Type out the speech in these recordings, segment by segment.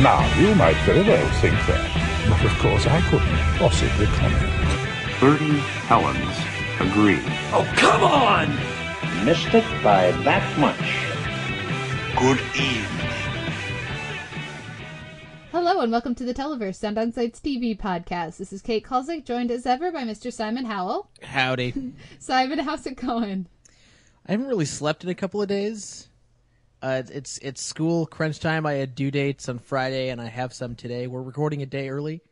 Now, you might very well think that, but of course I couldn't possibly comment. Bertie Helens agree. Oh, come on! Missed it by that much. Good evening. Hello and welcome to the Televerse Sound On Sight's TV podcast. This is Kate Kulzick, joined as ever by Mr. Simon Howell. Howdy. Simon, how's it going? I haven't really slept in a couple of days. Uh, it's it's school crunch time. I had due dates on Friday, and I have some today. We're recording a day early,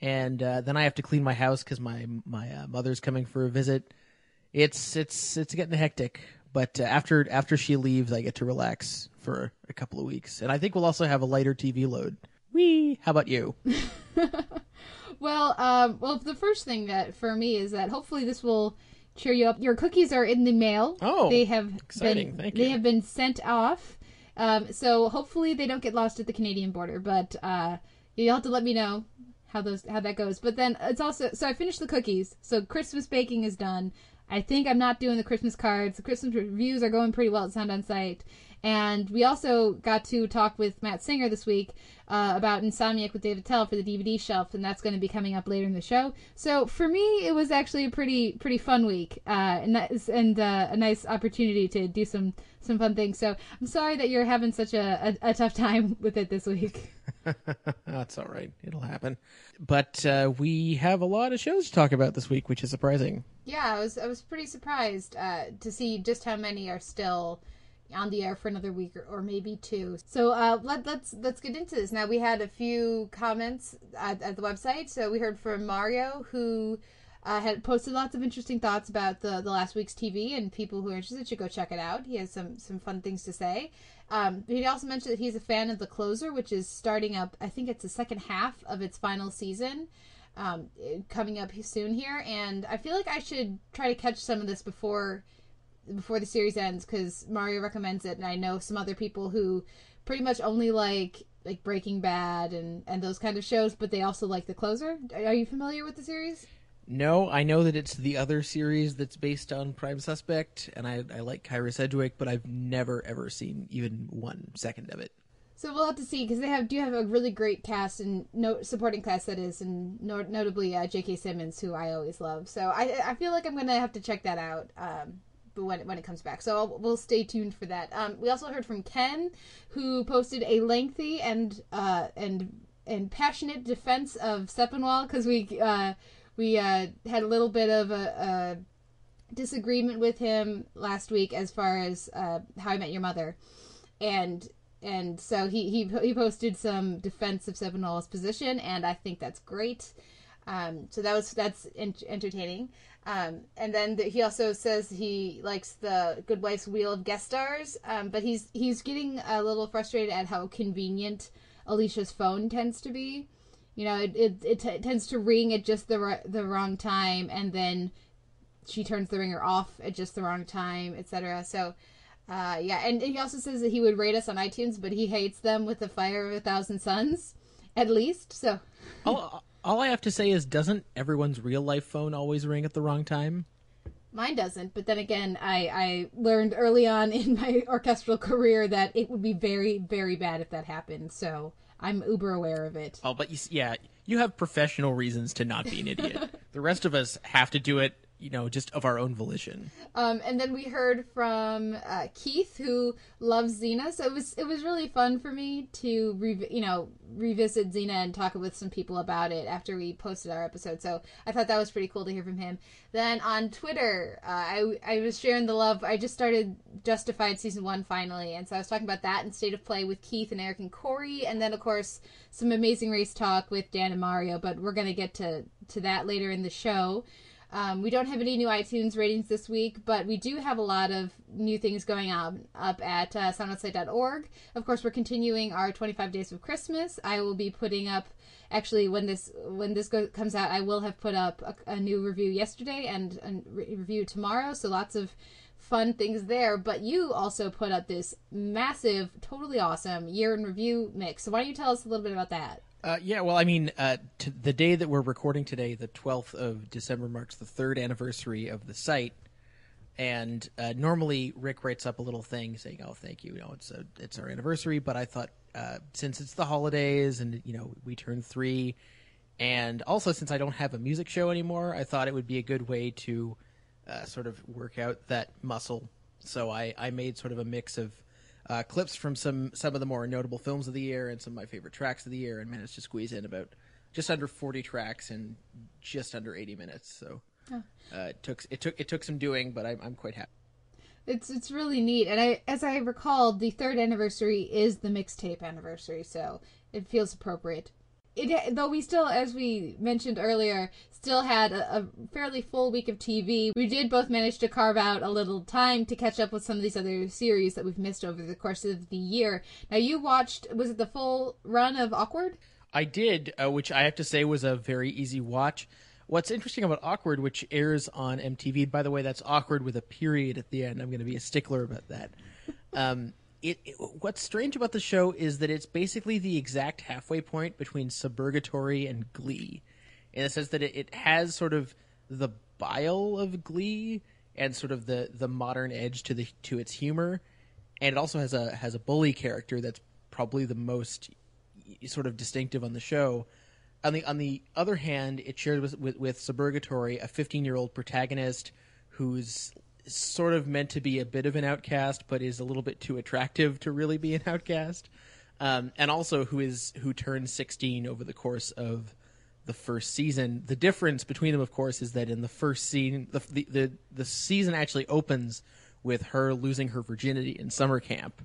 and uh, then I have to clean my house because my my uh, mother's coming for a visit. It's it's it's getting hectic, but uh, after after she leaves, I get to relax for a couple of weeks, and I think we'll also have a lighter TV load. Wee! How about you? Well, um, well, the first thing that for me is that hopefully this will cheer you up. Your cookies are in the mail. Oh, they have exciting. been they have been sent off. Um, so hopefully they don't get lost at the Canadian border. But uh, you'll have to let me know how those how that goes. But then it's also so I finished the cookies. So Christmas baking is done. I think I'm not doing the Christmas cards. The Christmas reviews are going pretty well at Sound on Sight. And we also got to talk with Matt Singer this week uh, about Insomniac with Dave Attell for the DVD shelf, and that's going to be coming up later in the show. So for me, it was actually a pretty pretty fun week, uh, and that is, and uh, a nice opportunity to do some some fun things. So I'm sorry that you're having such a, a, a tough time with it this week. That's all right. It'll happen. But uh, we have a lot of shows to talk about this week, which is surprising. Yeah, I was I was pretty surprised uh, to see just how many are still on the air for another week or, or maybe two. So uh, let, let's let's get into this. Now we had a few comments at, at the website. So we heard from Mario who uh, had posted lots of interesting thoughts about the the last week's TV, and people who are interested should go check it out. He has some some fun things to say. Um, he also mentioned that he's a fan of The Closer, which is starting up. I think it's the second half of its final season um, coming up soon here, and I feel like I should try to catch some of this before before the series ends because Mario recommends it, and I know some other people who pretty much only like like Breaking Bad and and those kind of shows, but they also like The Closer. Are you familiar with the series? No, I know that it's the other series that's based on Prime Suspect, and I, I like Kyra Sedgwick, but I've never ever seen even one second of it. So we'll have to see because they have do have a really great cast and no supporting cast that is, and no, notably uh, J.K. Simmons, who I always love. So I I feel like I'm gonna have to check that out. Um, when when it comes back, so I'll, we'll stay tuned for that. Um, we also heard from Ken, who posted a lengthy and uh and and passionate defense of Sepinwall because we uh we uh had a little bit of a. a disagreement with him last week as far as uh, how I Met Your Mother, and and so he he he posted some defense of Sepinwall's position, and I think that's great. Um, so that was that's en- entertaining. Um, and then the, he also says he likes the Good Wife's Wheel of guest stars, um, but he's he's getting a little frustrated at how convenient Alicia's phone tends to be. You know, it it, it t- tends to ring at just the ri- the wrong time, and then she turns the ringer off at just the wrong time, etc. So. Uh, yeah, and he also says that he would rate us on iTunes, but he hates them with the fire of a thousand suns, at least. So, all, all I have to say is, doesn't everyone's real life phone always ring at the wrong time? Mine doesn't, but then again, I, I learned early on in my orchestral career that it would be very, very bad if that happened. So I'm uber aware of it. Oh, but you, yeah, you have professional reasons to not be an idiot. the rest of us have to do it, you know, just of our own volition. Um, and then we heard from uh, Keith, who loves Xena. So it was it was really fun for me to re- you know revisit Xena and talk with some people about it after we posted our episode. So I thought that was pretty cool to hear from him. Then on Twitter, uh, I I was sharing the love. I just started Justified season one finally, and so I was talking about that and State of Play with Keith and Eric and Corey, and then of course some Amazing Race talk with Dan and Mario. But we're gonna get to to that later in the show. Um, we don't have any new iTunes ratings this week, but we do have a lot of new things going on up at uh, soundonsight.org. Of course, we're continuing our 25 Days of Christmas. I will be putting up, actually, when this when this go- comes out, I will have put up a, a new review yesterday and a re- review tomorrow. So lots of fun things there. But you also put up this massive, totally awesome year in review mix. So why don't you tell us a little bit about that? Uh, yeah, well, I mean, uh, the day that we're recording today, the 12th of December, marks the third anniversary of the site. And uh, normally Rick writes up a little thing saying, "Oh, thank you. You know, it's a, it's our anniversary." But I thought, uh, since it's the holidays and you know we turned three, and also since I don't have a music show anymore, I thought it would be a good way to uh, sort of work out that muscle. So I, I made sort of a mix of uh, clips from some some of the more notable films of the year and some of my favorite tracks of the year, and managed to squeeze in about just under forty tracks in just under eighty minutes. So uh, it took it took it took some doing, but I'm I'm quite happy. It's it's really neat, and I as I recalled, the third anniversary is the mixtape anniversary, so it feels appropriate. It though we still, as we mentioned earlier, still had a, a fairly full week of TV. We did both manage to carve out a little time to catch up with some of these other series that we've missed over the course of the year. Now you watched was it the full run of Awkward? I did, uh, which I have to say was a very easy watch. What's interesting about Awkward, which airs on MTV, by the way, that's awkward with a period at the end. I'm going to be a stickler about that. Um, it, it- what's strange about the show is that it's basically the exact halfway point between Suburgatory and Glee, in the sense that it, it has sort of the bile of Glee and sort of the, the modern edge to the to its humor, and it also has a has a bully character that's probably the most sort of distinctive on the show. On the on the other hand, it shares with with, with Suburgatory a 15 year old protagonist who's sort of meant to be a bit of an outcast, but is a little bit too attractive to really be an outcast, um, and also who is who turns 16 over the course of the first season. The difference between them, of course, is that in the first scene, the the the, the season actually opens with her losing her virginity in summer camp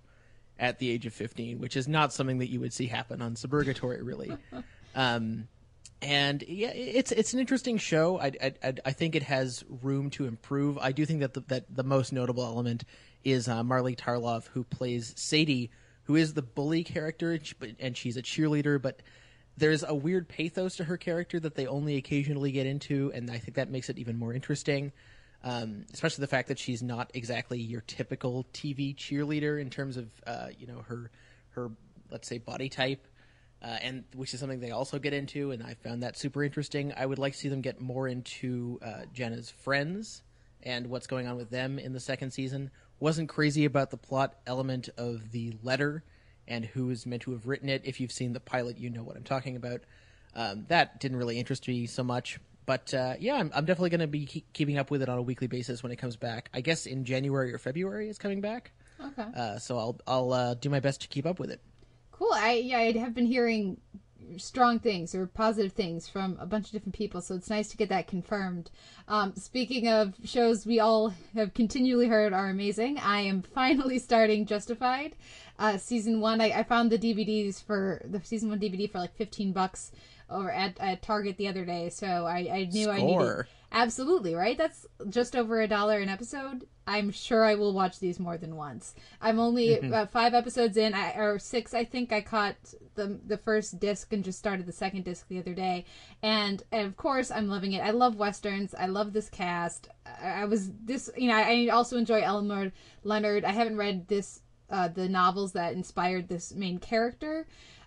at the age of 15, which is not something that you would see happen on Suburgatory, really. um, and yeah, it's it's an interesting show. I, I, I- I think it has room to improve. I do think that the, that the most notable element is uh, Molly Tarlov, who plays Sadie, who is the bully character, and she- and she's a cheerleader, but there's a weird pathos to her character that they only occasionally get into, and I think that makes it even more interesting. Um, especially the fact that she's not exactly your typical TV cheerleader in terms of uh, you know her her let's say body type, uh, and which is something they also get into, and I found that super interesting. I would like to see them get more into uh, Jenna's friends and what's going on with them in the second season. Wasn't crazy about the plot element of the letter and who is meant to have written it. If you've seen the pilot, you know what I'm talking about. Um, that didn't really interest me so much. But uh, yeah, I'm, I'm definitely going to be keep, keeping up with it on a weekly basis when it comes back. I guess in January or February it's coming back. Okay. Uh, so I'll I'll uh, do my best to keep up with it. Cool. I yeah, I have been hearing strong things or positive things from a bunch of different people, so it's nice to get that confirmed. Um, speaking of shows we all have continually heard are amazing, I am finally starting Justified. Uh, season one, I, I found the DVDs for the season one DVD for like fifteen bucks over at, at Target the other day, so I, I knew I needed Score. Absolutely, right? That's just over a dollar an episode. I'm sure I will watch these more than once. I'm only uh, five episodes in, I, or six, I think. I caught the the first disc and just started the second disc the other day, and, and of course I'm loving it. I love westerns. I love this cast. I, I was this, you know. I, I also enjoy Elmore Leonard. I haven't read this uh, the novels that inspired this main character.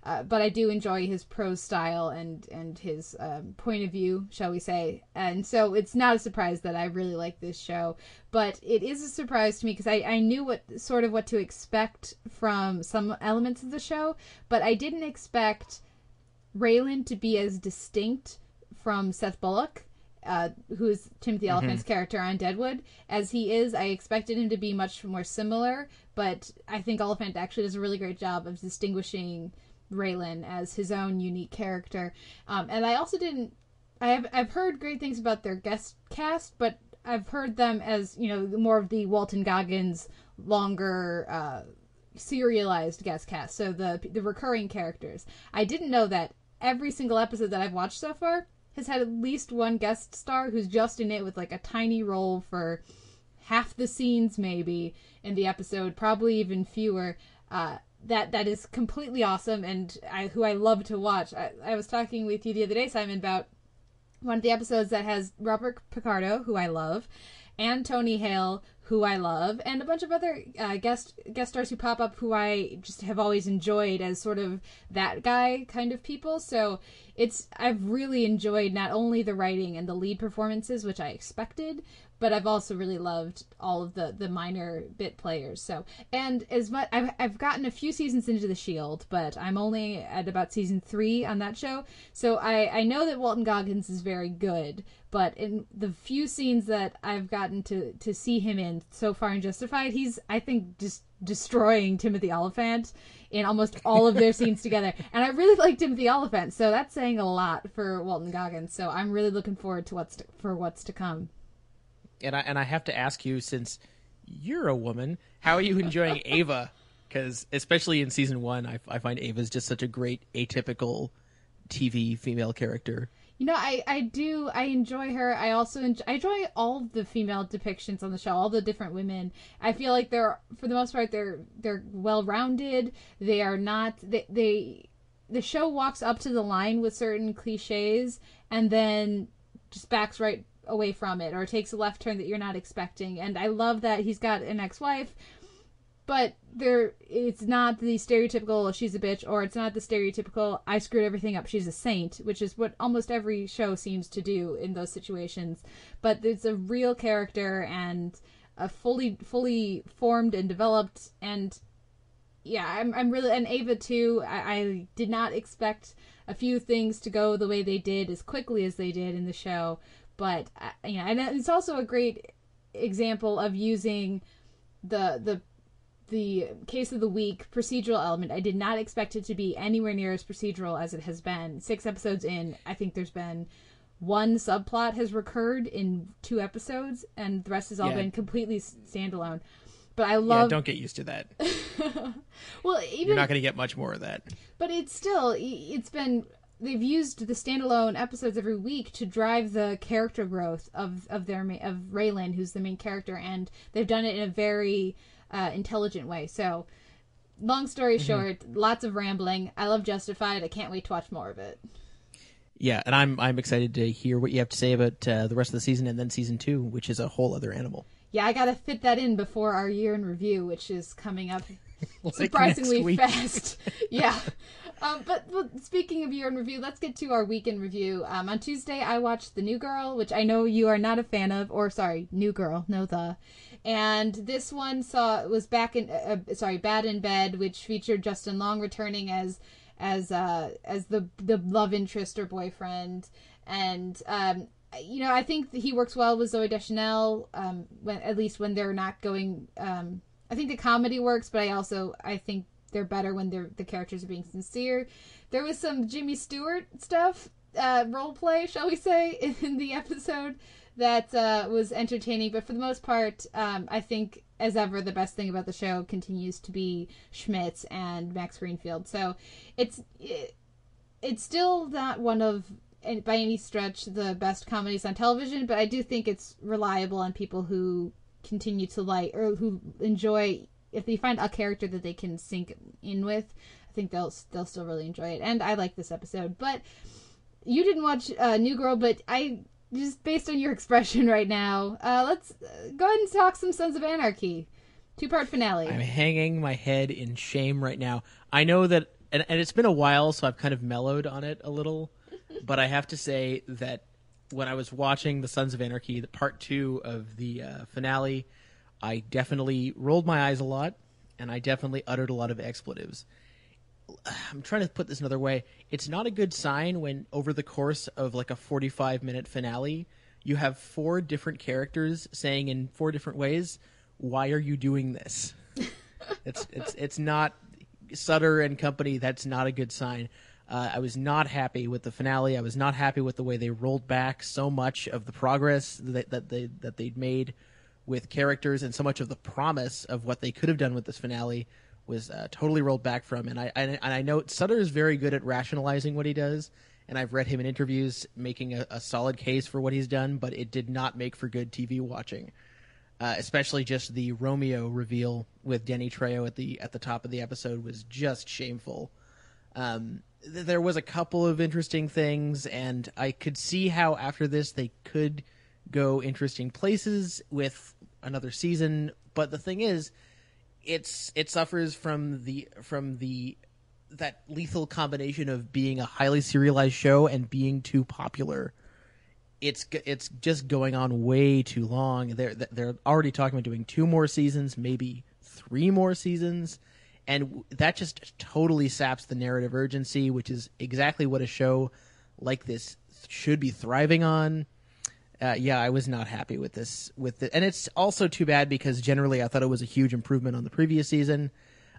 Uh, but I do enjoy his prose style and and his um, point of view, shall we say? And so it's not a surprise that I really like this show, but it is a surprise to me because I, I knew what sort of what to expect from some elements of the show, but I didn't expect Raylan to be as distinct from Seth Bullock. Uh, who is Timothy Olyphant's character on Deadwood, as he is. I expected him to be much more similar, but I think Olyphant actually does a really great job of distinguishing Raylan as his own unique character. Um, and I also didn't. I have I've heard great things about their guest cast, but I've heard them as you know more of the Walton Goggins longer uh, serialized guest cast. So the the recurring characters. I didn't know that every single episode that I've watched so far has had at least one guest star who's just in it with like a tiny role for half the scenes maybe in the episode, probably even fewer. Uh, that that is completely awesome and I, who I love to watch. I, I was talking with you the other day, Simon, about one of the episodes that has Robert Picardo, who I love, and Tony Hale, who I love, and a bunch of other uh, guest guest stars who pop up who I just have always enjoyed as sort of that guy kind of people. So it's I've really enjoyed not only the writing and the lead performances, which I expected, but I've also really loved all of the the minor bit players. So, and as much I've I've gotten a few seasons into the Shield, but I'm only at about season three on that show. So I I know that Walton Goggins is very good, but in the few scenes that I've gotten to to see him in so far in Justified, he's I think just destroying Timothy Olyphant in almost all of their scenes together. And I really like Timothy Olyphant, so that's saying a lot for Walton Goggins. So I'm really looking forward to what's to, for what's to come and I and I have to ask you since you're a woman, how are you enjoying Ava? Because especially in season one, I, I find Ava's just such a great atypical TV female character. You know, I, I do I enjoy her. I also enjoy, I enjoy all the female depictions on the show, all the different women. I feel like they're for the most part they're they're well rounded. They are not they they the show walks up to the line with certain cliches and then just backs right away from it or takes a left turn that you're not expecting. And I love that he's got an ex-wife, but there it's not the stereotypical oh, she's a bitch or it's not the stereotypical I screwed everything up she's a saint, which is what almost every show seems to do in those situations. But it's a real character and a fully fully formed and developed and yeah, I'm I'm really and Ava too. I, I did not expect a few things to go the way they did as quickly as they did in the show but uh, you know, and it's also a great example of using the the the case of the week procedural element. I did not expect it to be anywhere near as procedural as it has been. Six episodes in, I think there's been one subplot has recurred in two episodes, and the rest has all yeah. been completely standalone. But I love. Yeah, don't get used to that. well, even you're not going to get much more of that. But it's still it's been they've used the standalone episodes every week to drive the character growth of of their of Raylan, who's the main character, and they've done it in a very uh, intelligent way. So, long story mm-hmm. short, lots of rambling. I love Justified. I can't wait to watch more of it. Yeah, and I'm I'm excited to hear what you have to say about uh, the rest of the season and then season two, which is a whole other animal. Yeah, I got to fit that in before our year in review, which is coming up like surprisingly fast. yeah. Um, but, but, speaking of year in review, let's get to our weekend review. Um, on Tuesday, I watched The New Girl, which I know you are not a fan of, or sorry, New Girl, no the. And this one saw was back in uh, uh, sorry, Bad in Bed, which featured Justin Long returning as as uh, as the the love interest or boyfriend, and um, you know I think he works well with Zooey Deschanel, um, when at least when they're not going. Um, I think the comedy works, but I also I think they're better when they're the characters are being sincere. There was some Jimmy Stewart stuff, uh, role play, shall we say, in the episode that uh, was entertaining. But for the most part, um, I think as ever the best thing about the show continues to be Schmidt and Max Greenfield. So it's it, it's still not one of by any stretch the best comedies on television, but I do think it's reliable on people who continue to like or who enjoy if they find a character that they can sink in with, I think they'll they'll still really enjoy it. And I like this episode, but you didn't watch uh, New Girl, but I just based on your expression right now, uh, let's uh, go ahead and talk some Sons of Anarchy, two part finale. I'm hanging my head in shame right now. I know that, and, and it's been a while, so I've kind of mellowed on it a little. but I have to say that when I was watching the Sons of Anarchy, the part two of the uh, finale I definitely rolled my eyes a lot, and I definitely uttered a lot of expletives. I'm trying to put this another way. It's not a good sign when, over the course of like a 45 minute finale, you have four different characters saying in four different ways, "Why are you doing this?" it's it's it's not Sutter and company. That's not a good sign. Uh, I was not happy with the finale. I was not happy with the way they rolled back so much of the progress that, that they that they'd made with characters and so much of the promise of what they could have done with this finale was uh, totally rolled back from. And I, I and I know Sutter is very good at rationalizing what he does, and I've read him in interviews making a, a solid case for what he's done, but it did not make for good TV watching. Uh, especially just the Romeo reveal with Danny Trejo at the at the top of the episode was just shameful. Um, th- there was a couple of interesting things, and I could see how after this they could go interesting places with another season. But the thing is, it's it suffers from the from the that lethal combination of being a highly serialized show and being too popular. It's it's just going on way too long. They're they're already talking about doing two more seasons, maybe three more seasons, and that just totally saps the narrative urgency, which is exactly what a show like this should be thriving on. Uh, yeah, I was not happy with this. With it, and it's also too bad because generally I thought it was a huge improvement on the previous season.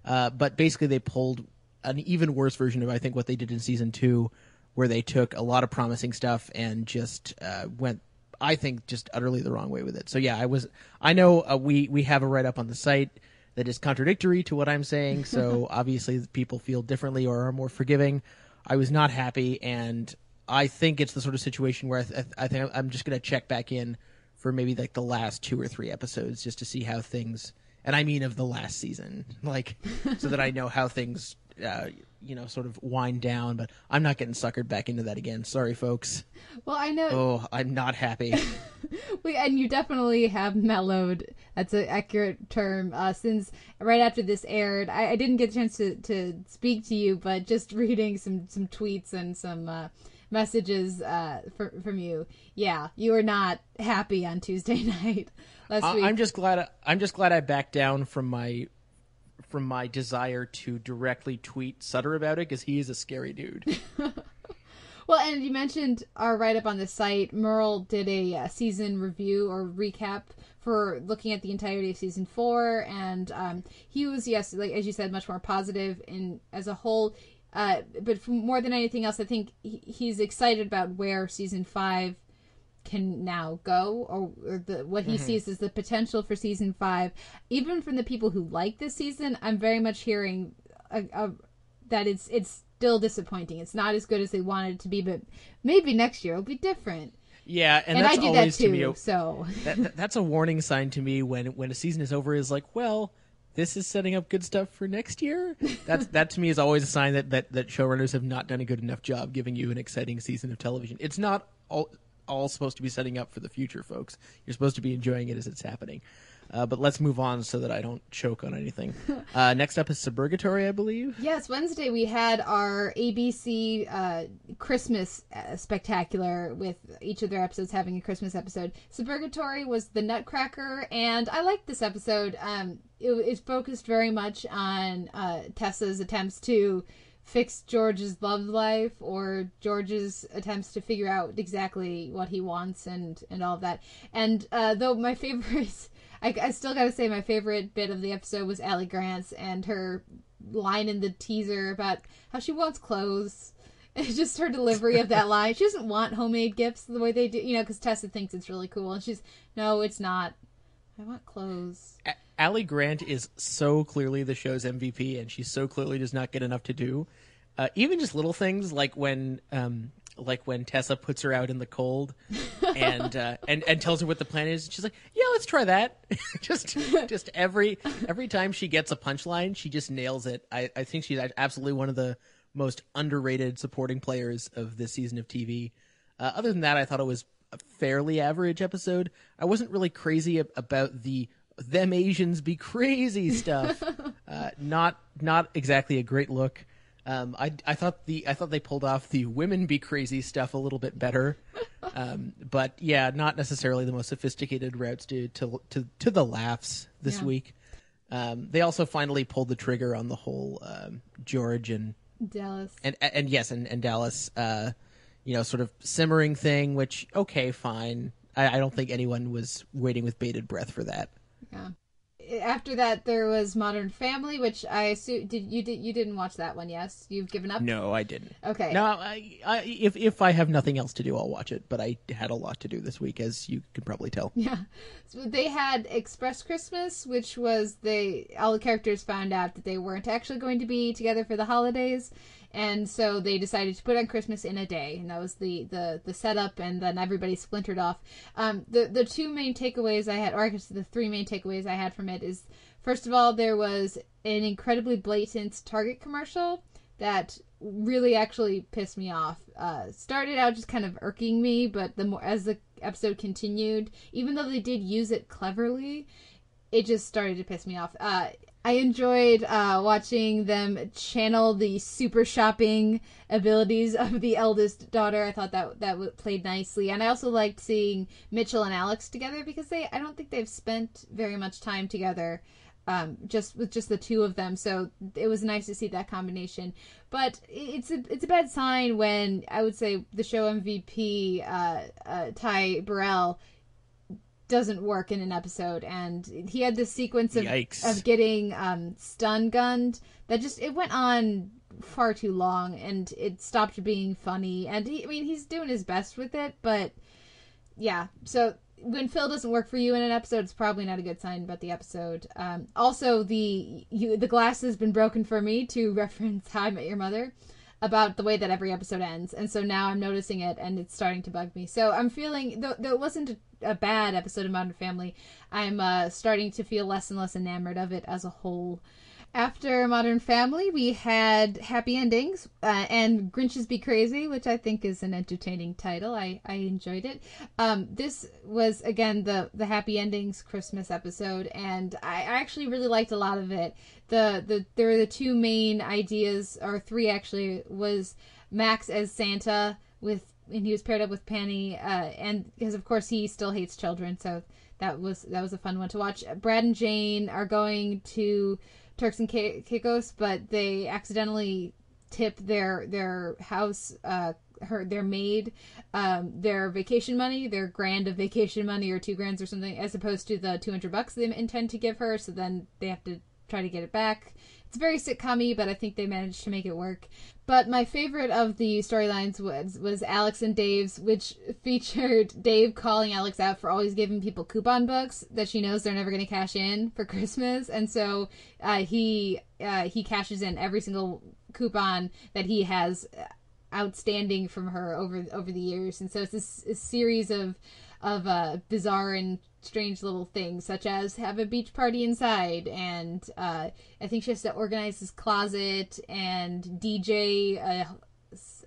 Uh, but basically, they pulled an even worse version of I think what they did in season two, where they took a lot of promising stuff and just uh, went, I think, just utterly the wrong way with it. So yeah, I was. I know uh, we we have a write up on the site that is contradictory to what I'm saying. So obviously, people feel differently or are more forgiving. I was not happy, and I think it's the sort of situation where I, th- I think I'm just going to check back in for maybe like the last two or three episodes just to see how things, and I mean of the last season, like so that I know how things, uh, you know, sort of wind down. But I'm not getting suckered back into that again. Sorry, folks. Well, I know. Oh, I'm not happy. We, and you definitely have mellowed. That's an accurate term. Uh, since right after this aired, I, I didn't get a chance to, to speak to you, but just reading some some tweets and some uh, messages uh, for, from you, yeah, you were not happy on Tuesday night last I- week. I'm just glad. I, I'm just glad I backed down from my from my desire to directly tweet Sutter about it because he is a scary dude. Well, and you mentioned our write up on the site. Merle did a uh, season review or recap for looking at the entirety of season four, and um, he was yes, like as you said, much more positive in as a whole. Uh, but more than anything else, I think he, he's excited about where season five can now go, or, or the what he mm-hmm. sees as the potential for season five. Even from the people who like this season, I'm very much hearing a, a, that it's it's still disappointing. It's not as good as they wanted it to be, but maybe next year it'll be different. Yeah, and, And, that's I do that always too. to me. a- so that, that- that's a warning sign to me when when a season is over. Is like, well, this is setting up good stuff for next year. That's that to me is always a sign that that that showrunners have not done a good enough job giving you an exciting season of television. It's not all all supposed to be setting up for the future, folks. You're supposed to be enjoying it as it's happening. Uh, but let's move on so that I don't choke on anything. Uh, next up is Suburgatory, I believe. yes, Wednesday we had our ABC uh, Christmas uh, spectacular with each of their episodes having a Christmas episode. Suburgatory was the Nutcracker, and I liked this episode. Um, it is focused very much on uh, Tessa's attempts to fix George's love life or George's attempts to figure out exactly what he wants and and all of that. And uh, though my favorite, I, I still gotta say my favorite bit of the episode was Allie Grant's and her line in the teaser about how she wants clothes. It's just her delivery of that line. She doesn't want homemade gifts the way they do, you know, because Tessa thinks it's really cool, and she's no, it's not. I want clothes. A- Allie Grant is so clearly the show's MVP, and she so clearly does not get enough to do. Uh, even just little things like when, um, like when Tessa puts her out in the cold, and uh, and and tells her what the plan is. She's like, "Yeah, let's try that." just just every every time she gets a punchline, she just nails it. I, I think she's absolutely one of the most underrated supporting players of this season of TV. Uh, other than that, I thought it was a fairly average episode. I wasn't really crazy ab- about the them Asians be crazy stuff. uh, not not exactly a great look. Um, I I thought the I thought they pulled off the women be crazy stuff a little bit better. Um, but yeah, not necessarily the most sophisticated routes to to to, to the laughs this Yeah. week. Um, they also finally pulled the trigger on the whole um, George and Dallas. and and yes, and, and Dallas, uh, you know, sort of simmering thing. Which okay, fine. I, I don't think anyone was waiting with bated breath for that. Yeah. After that, there was Modern Family, which I assume did you did you didn't watch that one? Yes, you've given up. No, I didn't. Okay. No, I, I, if if I have nothing else to do, I'll watch it. But I had a lot to do this week, as you can probably tell. Yeah. So they had Express Christmas, which was they all the characters found out that they weren't actually going to be together for the holidays. And so they decided to put on Christmas in a day, and that was the the the setup, and then everybody splintered off. Um, the the two main takeaways I had, or I guess the three main takeaways I had from it is first of all there was an incredibly blatant Target commercial that really actually pissed me off. Uh, started out just kind of irking me, but the more as the episode continued, even though they did use it cleverly, it just started to piss me off. Uh, I enjoyed uh, watching them channel the super shopping abilities of the eldest daughter. I thought that that played nicely, and I also liked seeing Mitchell and Alex together because they I don't think they've spent very much time together um, just with just the two of them. So it was nice to see that combination. But it's a it's a bad sign when I would say the show MVP uh, uh, Ty Burrell doesn't work in an episode, and he had this sequence of Yikes. of getting um, stun gunned that just it went on far too long, and it stopped being funny. And he, I mean, he's doing his best with it, but yeah. So when Phil doesn't work for you in an episode, it's probably not a good sign about the episode. Um, also, the you, the glass has been broken for me to reference How I Met Your Mother about the way that every episode ends, and so now I'm noticing it, and it's starting to bug me. So I'm feeling though, though it wasn't a, a bad episode of Modern Family, I'm uh, starting to feel less and less enamored of it as a whole. After Modern Family, we had Happy Endings uh, and Grinches Be Crazy, which I think is an entertaining title. I, I enjoyed it. Um, this was again the the Happy Endings Christmas episode, and I, actually really liked a lot of it. The the there are the two main ideas, or three actually, was Max as Santa with and he was paired up with Penny, uh, and because of course he still hates children, so that was that was a fun one to watch. Brad and Jane are going to Turks and Caicos, but they accidentally tip their their house uh her their maid um their vacation money their grand of vacation money or two grands or something as opposed to the 200 bucks they intend to give her. So then they have to try to get it back it's very sitcom but I think they managed to make it work. But my favorite of the storylines was was Alex and Dave's, which featured Dave calling Alex out for always giving people coupon books that she knows they're never going to cash in for Christmas, and so uh, he uh, he cashes in every single coupon that he has outstanding from her over over the years, and so it's this, this series of of uh, bizarre and strange little things, such as have a beach party inside, and uh, I think she has to organize his closet and DJ a,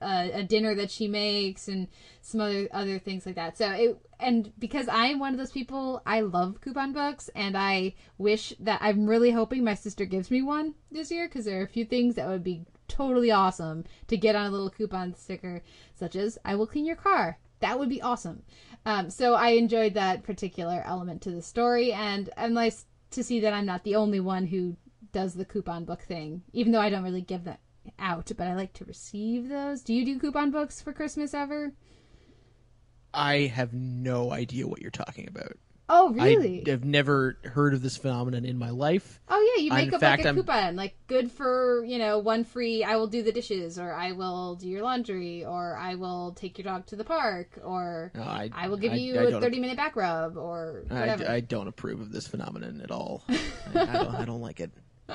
a, a, dinner that she makes, and some other other things like that. So it and because I'm one of those people, I love coupon books, and I wish that I'm really hoping my sister gives me one this year because there are a few things that would be totally awesome to get on a little coupon sticker, such as "I will clean your car." That would be awesome. Um, so I enjoyed that particular element to the story, and I'm nice to see that I'm not the only one who does the coupon book thing, even though I don't really give that out, but I like to receive those. Do you do coupon books for Christmas ever? I have no idea what you're talking about. Oh, really? I have never heard of this phenomenon in my life. Oh yeah, you make In up fact, like a I'm- coupon, like good for you know one free. I will do the dishes, or I will do your laundry, or I will take your dog to the park, or No, I, I will give I- you I a thirty minute back rub, or I, whatever. I don't approve of this phenomenon at all. I don't. I don't like it.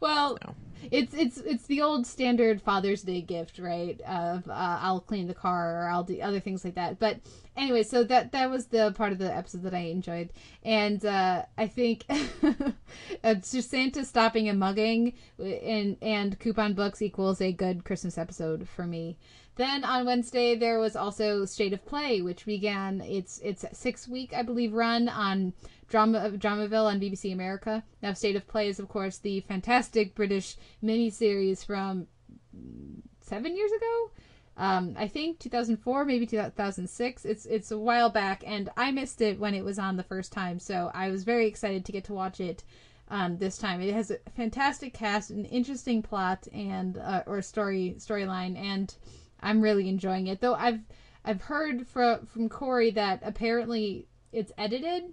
Well, No. it's it's it's the old standard Father's Day gift, right? Of uh, I'll clean the car or I'll do other things like that. But anyway, so that that was the part of the episode that I enjoyed, and uh, I think it's just Santa stopping and mugging and and coupon books equals a good Christmas episode for me. Then on Wednesday there was also State of Play, which began its its six week, I believe, run on Drama of Dramaville on BBC America. Now, State of Play is, of course, the fantastic British miniseries from seven years ago. Um, I think 2004, maybe 2006. It's it's a while back, and I missed it when it was on the first time, so I was very excited to get to watch it um, this time. It has a fantastic cast, an interesting plot, and uh, or story storyline, and I'm really enjoying it. Though I've I've heard from from Corey that apparently it's edited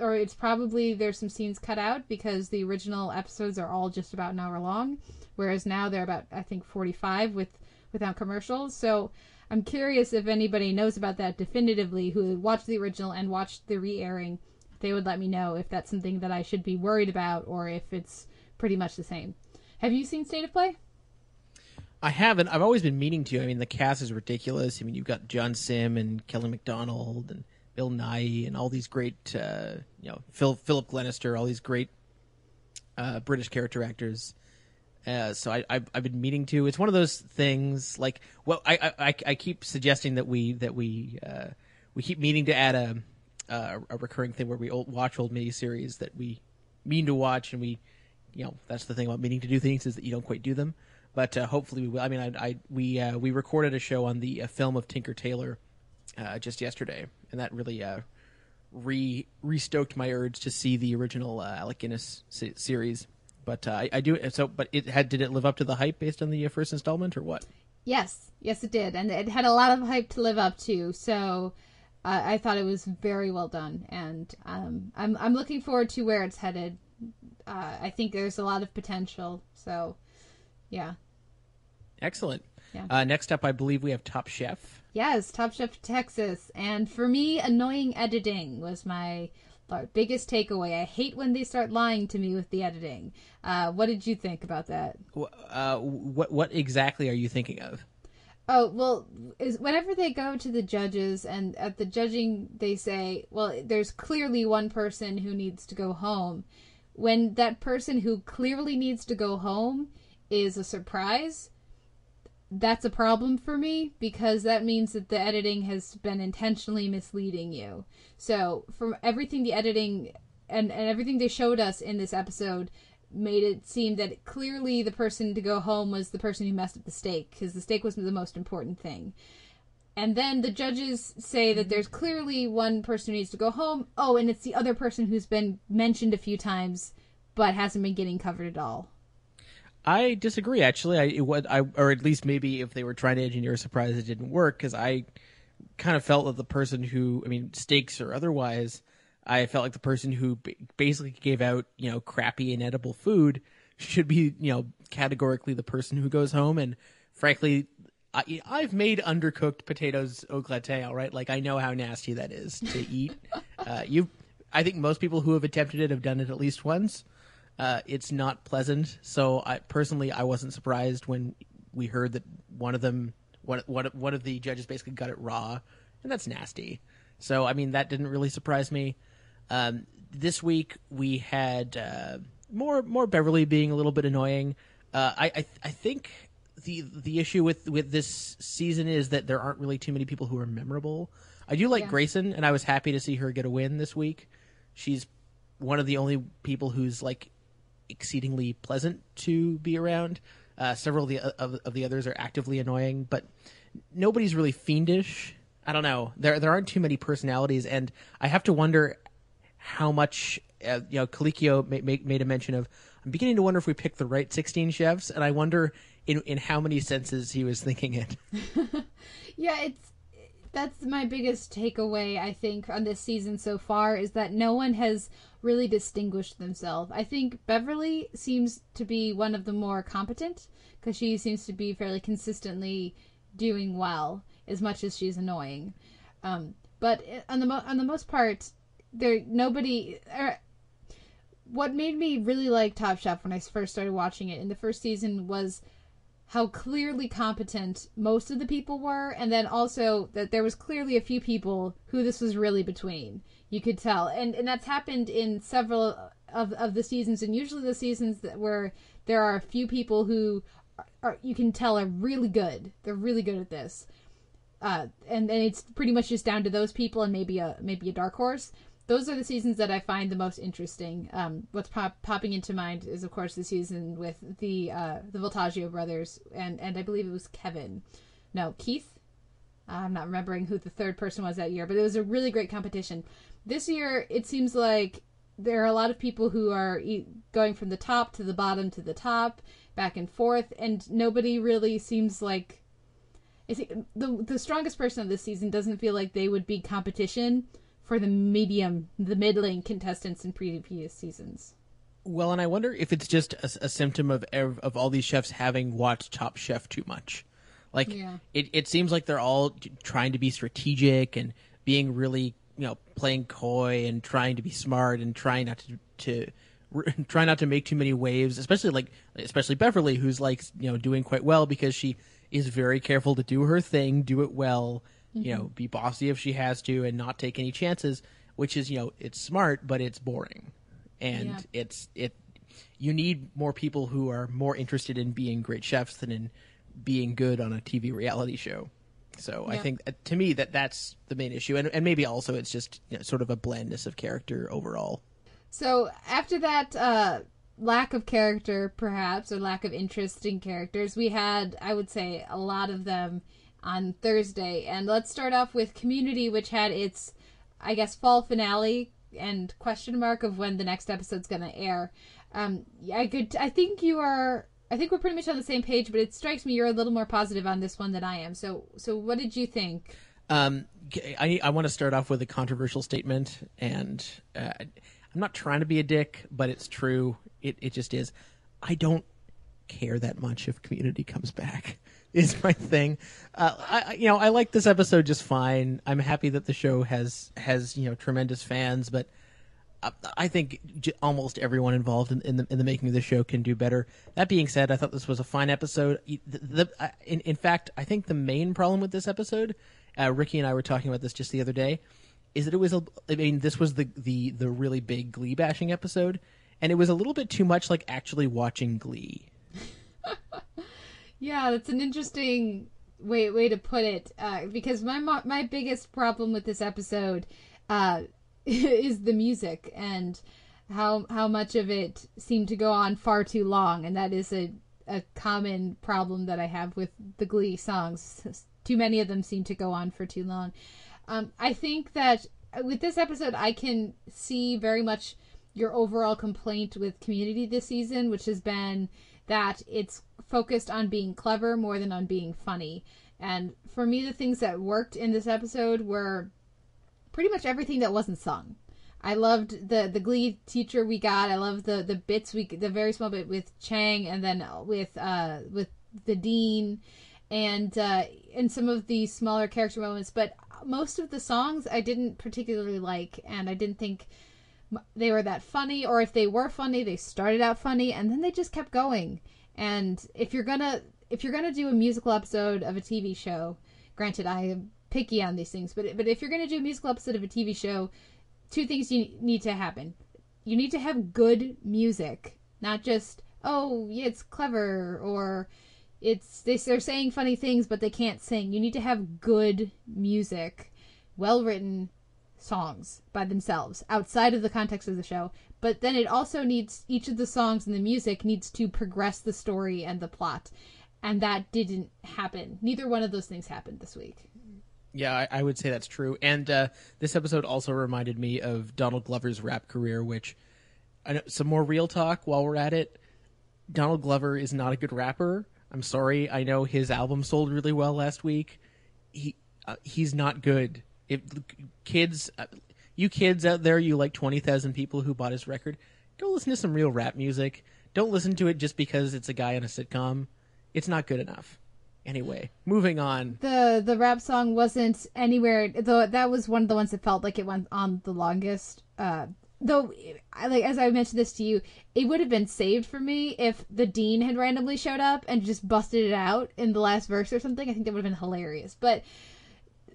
or it's probably there's some scenes cut out because the original episodes are all just about an hour long, whereas now they're about I think 45 with without commercials. So I'm curious if anybody knows about that definitively who watched the original and watched the re-airing. They would let me know if that's something that I should be worried about or if it's pretty much the same. Have you seen State of Play? I haven't. I've always been meaning to. I mean, the cast is ridiculous. I mean, you've got John Simm and Kelly Macdonald and Bill Nighy and all these great, uh, you know, Phil, Philip Glenister, all these great uh, British character actors. Uh, so I, I've, I've been meaning to. It's one of those things. Like, well, I, I, I keep suggesting that we that we uh, we keep meaning to add a uh, a recurring thing where we old, watch old miniseries that we mean to watch, and we, you know, that's the thing about meaning to do things is that you don't quite do them. But uh, hopefully we will. I mean, I, I we uh, we recorded a show on the film of Tinker Tailor just yesterday, and that really uh, re restoked my urge to see the original uh, Alec Guinness se- series. But uh, I, I do so. But it had did it live up to the hype based on the uh, first installment or what? Yes, yes, it did, and it had a lot of hype to live up to. So uh, I thought it was very well done, and um, I'm I'm looking forward to where it's headed. Uh, I think there's a lot of potential. So, yeah, Excellent. Yeah. Uh, next up, I believe we have Top Chef. Yes, Top Chef Texas, and for me, annoying editing was my uh, biggest takeaway. I hate when they start lying to me with the editing. Uh, what did you think about that? Uh, what what exactly are you thinking of? Oh well, is whenever they go to the judges and at the judging they say, well, there's clearly one person who needs to go home. When that person who clearly needs to go home is a surprise, that's a problem for me because that means that the editing has been intentionally misleading you. So from everything the editing and, and everything they showed us in this episode made it seem that clearly the person to go home was the person who messed up the steak because the steak was the most important thing. And then the judges say that there's clearly one person who needs to go home. Oh, and it's the other person who's been mentioned a few times but hasn't been getting covered at all. I disagree. Actually, I it would I or at least maybe if they were trying to engineer a surprise, it didn't work because I kind of felt that the person who I mean steaks or otherwise, I felt like the person who ba- basically gave out you know crappy inedible food should be you know categorically the person who goes home and frankly. I, I've made undercooked potatoes au gratin, all right. Like I know how nasty that is to eat. uh, you, I think most people who have attempted it have done it at least once. Uh, it's not pleasant. So I personally, I wasn't surprised when we heard that one of them, one, one, one of the judges basically got it raw, and that's nasty. So I mean, that didn't really surprise me. Um, this week we had uh, more more Beverly being a little bit annoying. Uh, I, I I think the the issue with with this season is that there aren't really too many people who are memorable. I do like Yeah. Grayson, and I was happy to see her get a win this week. She's one of the only people who's like exceedingly pleasant to be around. Uh, several of the of, of the others are actively annoying, but nobody's really fiendish. I don't know. There there aren't too many personalities, and I have to wonder how much uh, you know. Colicchio ma- ma- made a mention of. I'm beginning to wonder if we picked the right 16 chefs, and I wonder in in how many senses he was thinking it. Yeah, it's that's my biggest takeaway I think on this season so far is that no one has really distinguished themselves. I think Beverly seems to be one of the more competent because she seems to be fairly consistently doing well as much as she's annoying. Um, but on the mo- on the most part, there nobody. Er, what made me really like Top Chef when I first started watching it in the first season was how clearly competent most of the people were, and then also that there was clearly a few people who this was really between. You could tell, and and that's happened in several of of the seasons, and usually the seasons that where there are a few people who are, are you can tell are really good. They're really good at this, uh, and and it's pretty much just down to those people and maybe a maybe a dark horse. Those are the seasons that I find the most interesting. Um, what's pop, popping into mind is, of course, the season with the uh, the Voltaggio brothers, and and I believe it was Kevin, no Keith. I'm not remembering who the third person was that year, but it was a really great competition. This year, it seems like there are a lot of people who are going from the top to the bottom to the top, back and forth, and nobody really seems like the the strongest person of this season doesn't feel like they would be competition for the medium, the middling contestants in previous seasons. Well, and I wonder if it's just a, a symptom of of all these chefs having watched Top Chef too much. Like Yeah. it, it seems like they're all trying to be strategic and being really, you know, playing coy and trying to be smart and trying not to to try not to make too many waves, especially like especially Beverly, who's like you know doing quite well because she is very careful to do her thing, do it well, you know, mm-hmm. be bossy if she has to, and not take any chances. Which is you know it's smart, but it's boring, and Yeah. it's it. You need more people who are more interested in being great chefs than in being good on a TV reality show. So I think uh, to me that that's the main issue, and and maybe also it's just you know, sort of a blandness of character overall. So after that uh, lack of character, perhaps, or lack of interest in characters, we had, I would say, a lot of them on Thursday. And let's start off with Community, which had its, I guess, fall finale and question mark of when the next episode's going to air. Um, I could, I think you are. I think we're pretty much on the same page, but it strikes me you're a little more positive on this one than I am. So, so what did you think? Um, I I want to start off with a controversial statement, and uh, I'm not trying to be a dick, but it's true. It it just is. I don't care that much if Community comes back. Is my thing. Uh, I you know I like this episode just fine. I'm happy that the show has has you know tremendous fans, but. I- think almost everyone involved in, in the in the making of the show can do better. That being said, I thought this was a fine episode. The, the, in, in fact, I think the main problem with this episode, uh, Ricky and I were talking about this just the other day, is that it was. A, I mean, this was the the the really big Glee bashing episode, and it was a little bit too much like actually watching Glee. Yeah, that's an interesting way way to put it. Uh, because my my biggest problem with this episode uh, is the music and how how much of it seemed to go on far too long, and that is a a common problem that I have with the Glee songs. Too many of them seem to go on for too long. Um, I think that with this episode, I can see very much your overall complaint with Community this season, which has been that it's focused on being clever more than on being funny. And for me, the things that worked in this episode were pretty much everything that wasn't sung. I loved the the Glee teacher we got. I loved the the bits we the very small bit with Chang and then with uh with the dean and uh and some of the smaller character moments. But most of the songs I didn't particularly like, and I didn't think they were that funny. Or if they were funny, they started out funny and then they just kept going. And if you're gonna if you're gonna do a musical episode of a TV show, granted I picky on these things, but but if you're gonna do a musical episode of a TV show, two things you need to happen. You need to have good music, not just oh yeah it's clever or it's they, they're saying funny things but they can't sing. You need to have good music, well written songs by themselves outside of the context of the show. But then it also needs each of the songs and the music needs to progress the story and the plot. And that didn't happen. Neither one of those things happened this week. Yeah, I, I would say that's true. And uh, this episode also reminded me of Donald Glover's rap career, which I know, some more real talk while we're at it. Donald Glover is not a good rapper. I'm sorry. I know his album sold really well last week. He uh, he's not good. If kids, uh, you kids out there, you like twenty thousand people who bought his record, go listen to some real rap music. Don't listen to it just because it's a guy in a sitcom. It's not good enough. Anyway, moving on. the the rap song wasn't anywhere though that was one of the ones that felt like it went on the longest uh though I, like as i mentioned this to you it would have been saved for me if the dean had randomly showed up and just busted it out in the last verse or something i think that would have been hilarious but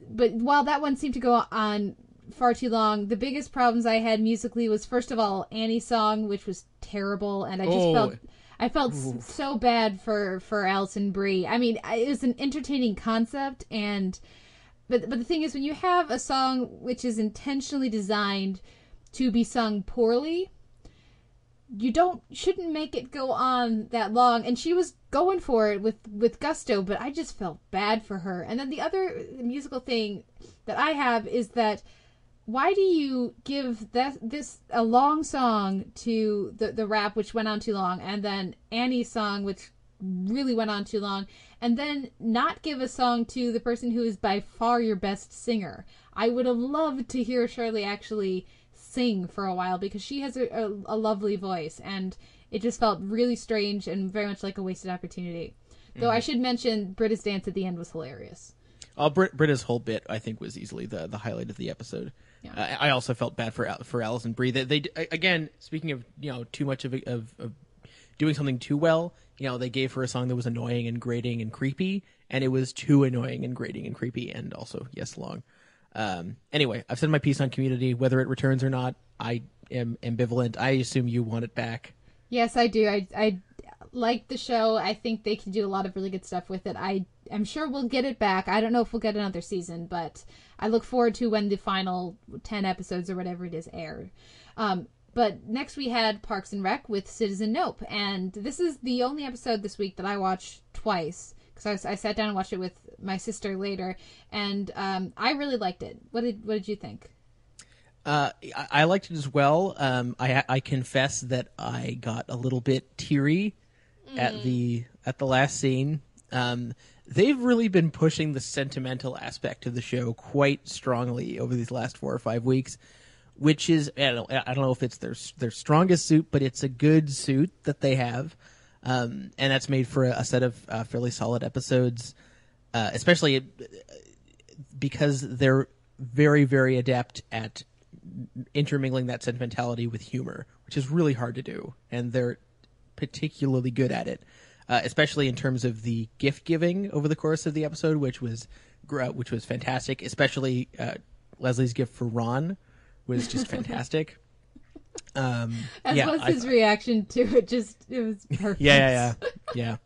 but while that one seemed to go on far too long the biggest problems i had musically was first of all annie's song which was terrible and i just Oh. felt I felt so bad for for Alison Brie. I mean, it was an entertaining concept, and but but the thing is, when you have a song which is intentionally designed to be sung poorly, you don't shouldn't make it go on that long. And she was going for it with with gusto, but I just felt bad for her. And then the other musical thing that I have is that why do you give that this a long song to the the rap which went on too long and then Annie's song which really went on too long and then not give a song to the person who is by far your best singer? I would have loved to hear shirley actually sing for a while because she has a, a, a lovely voice and it just felt really strange and very much like a wasted opportunity. Though i should mention britta's dance at the end was hilarious. Uh, Brit- Britta's whole bit, I think, was easily the the highlight of the episode. Uh, I also felt bad for for Alison Brie. They, they again, speaking of you know too much of, of of doing something too well. You know, they gave her a song that was annoying and grating and creepy, and it was too annoying and grating and creepy, and also yes, long. Um, anyway, I've said my piece on Community. Whether it returns or not, I am ambivalent. I assume you want it back. Yes, I do. I I like the show. I think they can do a lot of really good stuff with it. I am sure we'll get it back. I don't know if we'll get another season, but I look forward to when the final ten episodes or whatever it is air. Um, but next we had Parks and Rec with Citizen Knope, and this is the only episode this week that I watched twice because I, I sat down and watched it with my sister later, and um, I really liked it. What did what did you think? Uh, I, I liked it as well. Um, I, I confess that I got a little bit teary at the at the last scene. Um, they've really been pushing the sentimental aspect of the show quite strongly over these last four or five weeks, which is I don't, I don't know if it's their their strongest suit, but it's a good suit that they have, um, and that's made for a, a set of uh, fairly solid episodes, uh, especially because they're very very adept at intermingling that sentimentality with humor, which is really hard to do, and they're particularly good at it, uh, especially in terms of the gift giving over the course of the episode, which was uh, which was fantastic. Especially uh, Leslie's gift for Ron was just fantastic. Um, As yeah, was I- his reaction to it, just it was perfect. yeah, yeah, yeah, yeah.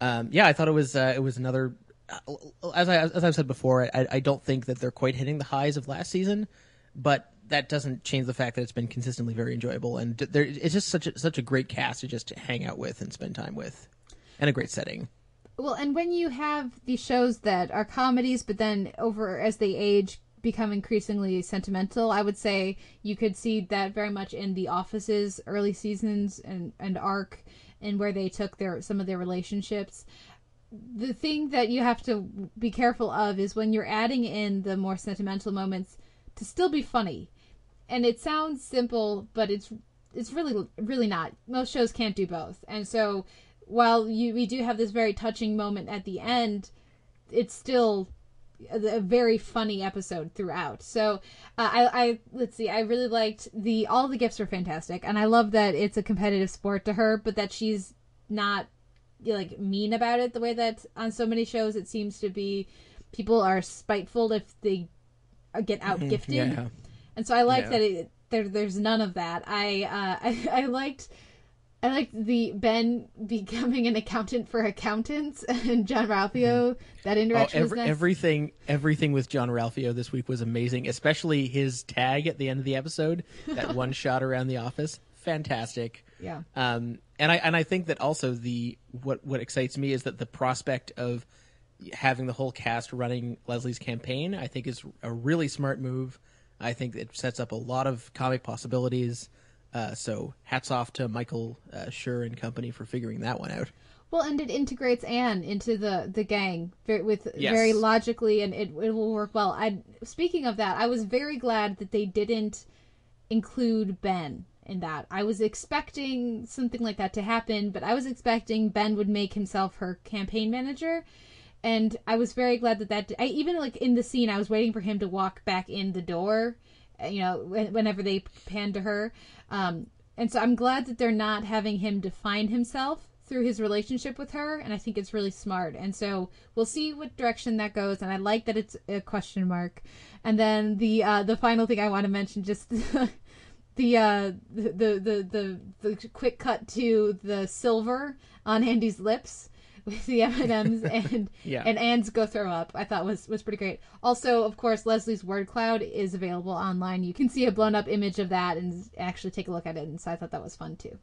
Um, yeah, I thought it was uh, it was another. uh, As I as I've said before, I, I don't think that they're quite hitting the highs of last season, but that doesn't change the fact that it's been consistently very enjoyable, and there it's just such a, such a great cast to just hang out with and spend time with, and a great setting. Well, and when you have these shows that are comedies, but then over as they age become increasingly sentimental, I would say you could see that very much in The Office's early seasons and, and arc, and where they took their some of their relationships. The thing that you have to be careful of is when you're adding in the more sentimental moments to still be funny. And it sounds simple, but it's it's really really not. Most shows can't do both. And so while you we do have this very touching moment at the end, it's still a, very funny episode throughout. So uh, I, I let's see, I really liked the all the gifts were fantastic, and I love that it's a competitive sport to her, but that she's not like mean about it the way that on so many shows it seems to be. People are spiteful if they uh, get out gifted, Yeah. And so I like Yeah. that it, there there's none of that. I uh, I, I liked. I liked the Ben becoming an accountant for accountants and Jean-Ralphio. That Oh, interaction every, nice. everything everything with Jean-Ralphio this week was amazing, especially his tag at the end of the episode, that one shot around the office, fantastic. Yeah. Um, and I and I think that also the what what excites me is that the prospect of having the whole cast running Leslie's campaign, I think is a really smart move. I think it sets up a lot of comic possibilities. Uh, so hats off to Michael uh, Schur and company for figuring that one out. Well, and it integrates Anne into the the gang very, with Yes. very logically, and it it will work well. I speaking of that, I was very glad that they didn't include Ben in that. I was expecting something like that to happen, but I was expecting Ben would make himself her campaign manager. And I was very glad that that I even like in the scene I was waiting for him to walk back in the door, uh, you know, whenever they pan to her. Um, and so I'm glad that they're not having him define himself through his relationship with her, and I think it's really smart. And so we'll see what direction that goes. And I like that it's a question mark. And then the uh, the final thing I want to mention, just the uh, the, the the the quick cut to the silver on Andy's lips with the M and M's and Yeah. and Anne's go throw up. I thought was was pretty great. Also, of course, Leslie's word cloud is available online. You can see a blown up image of that and actually take a look at it. And so I thought that was fun too.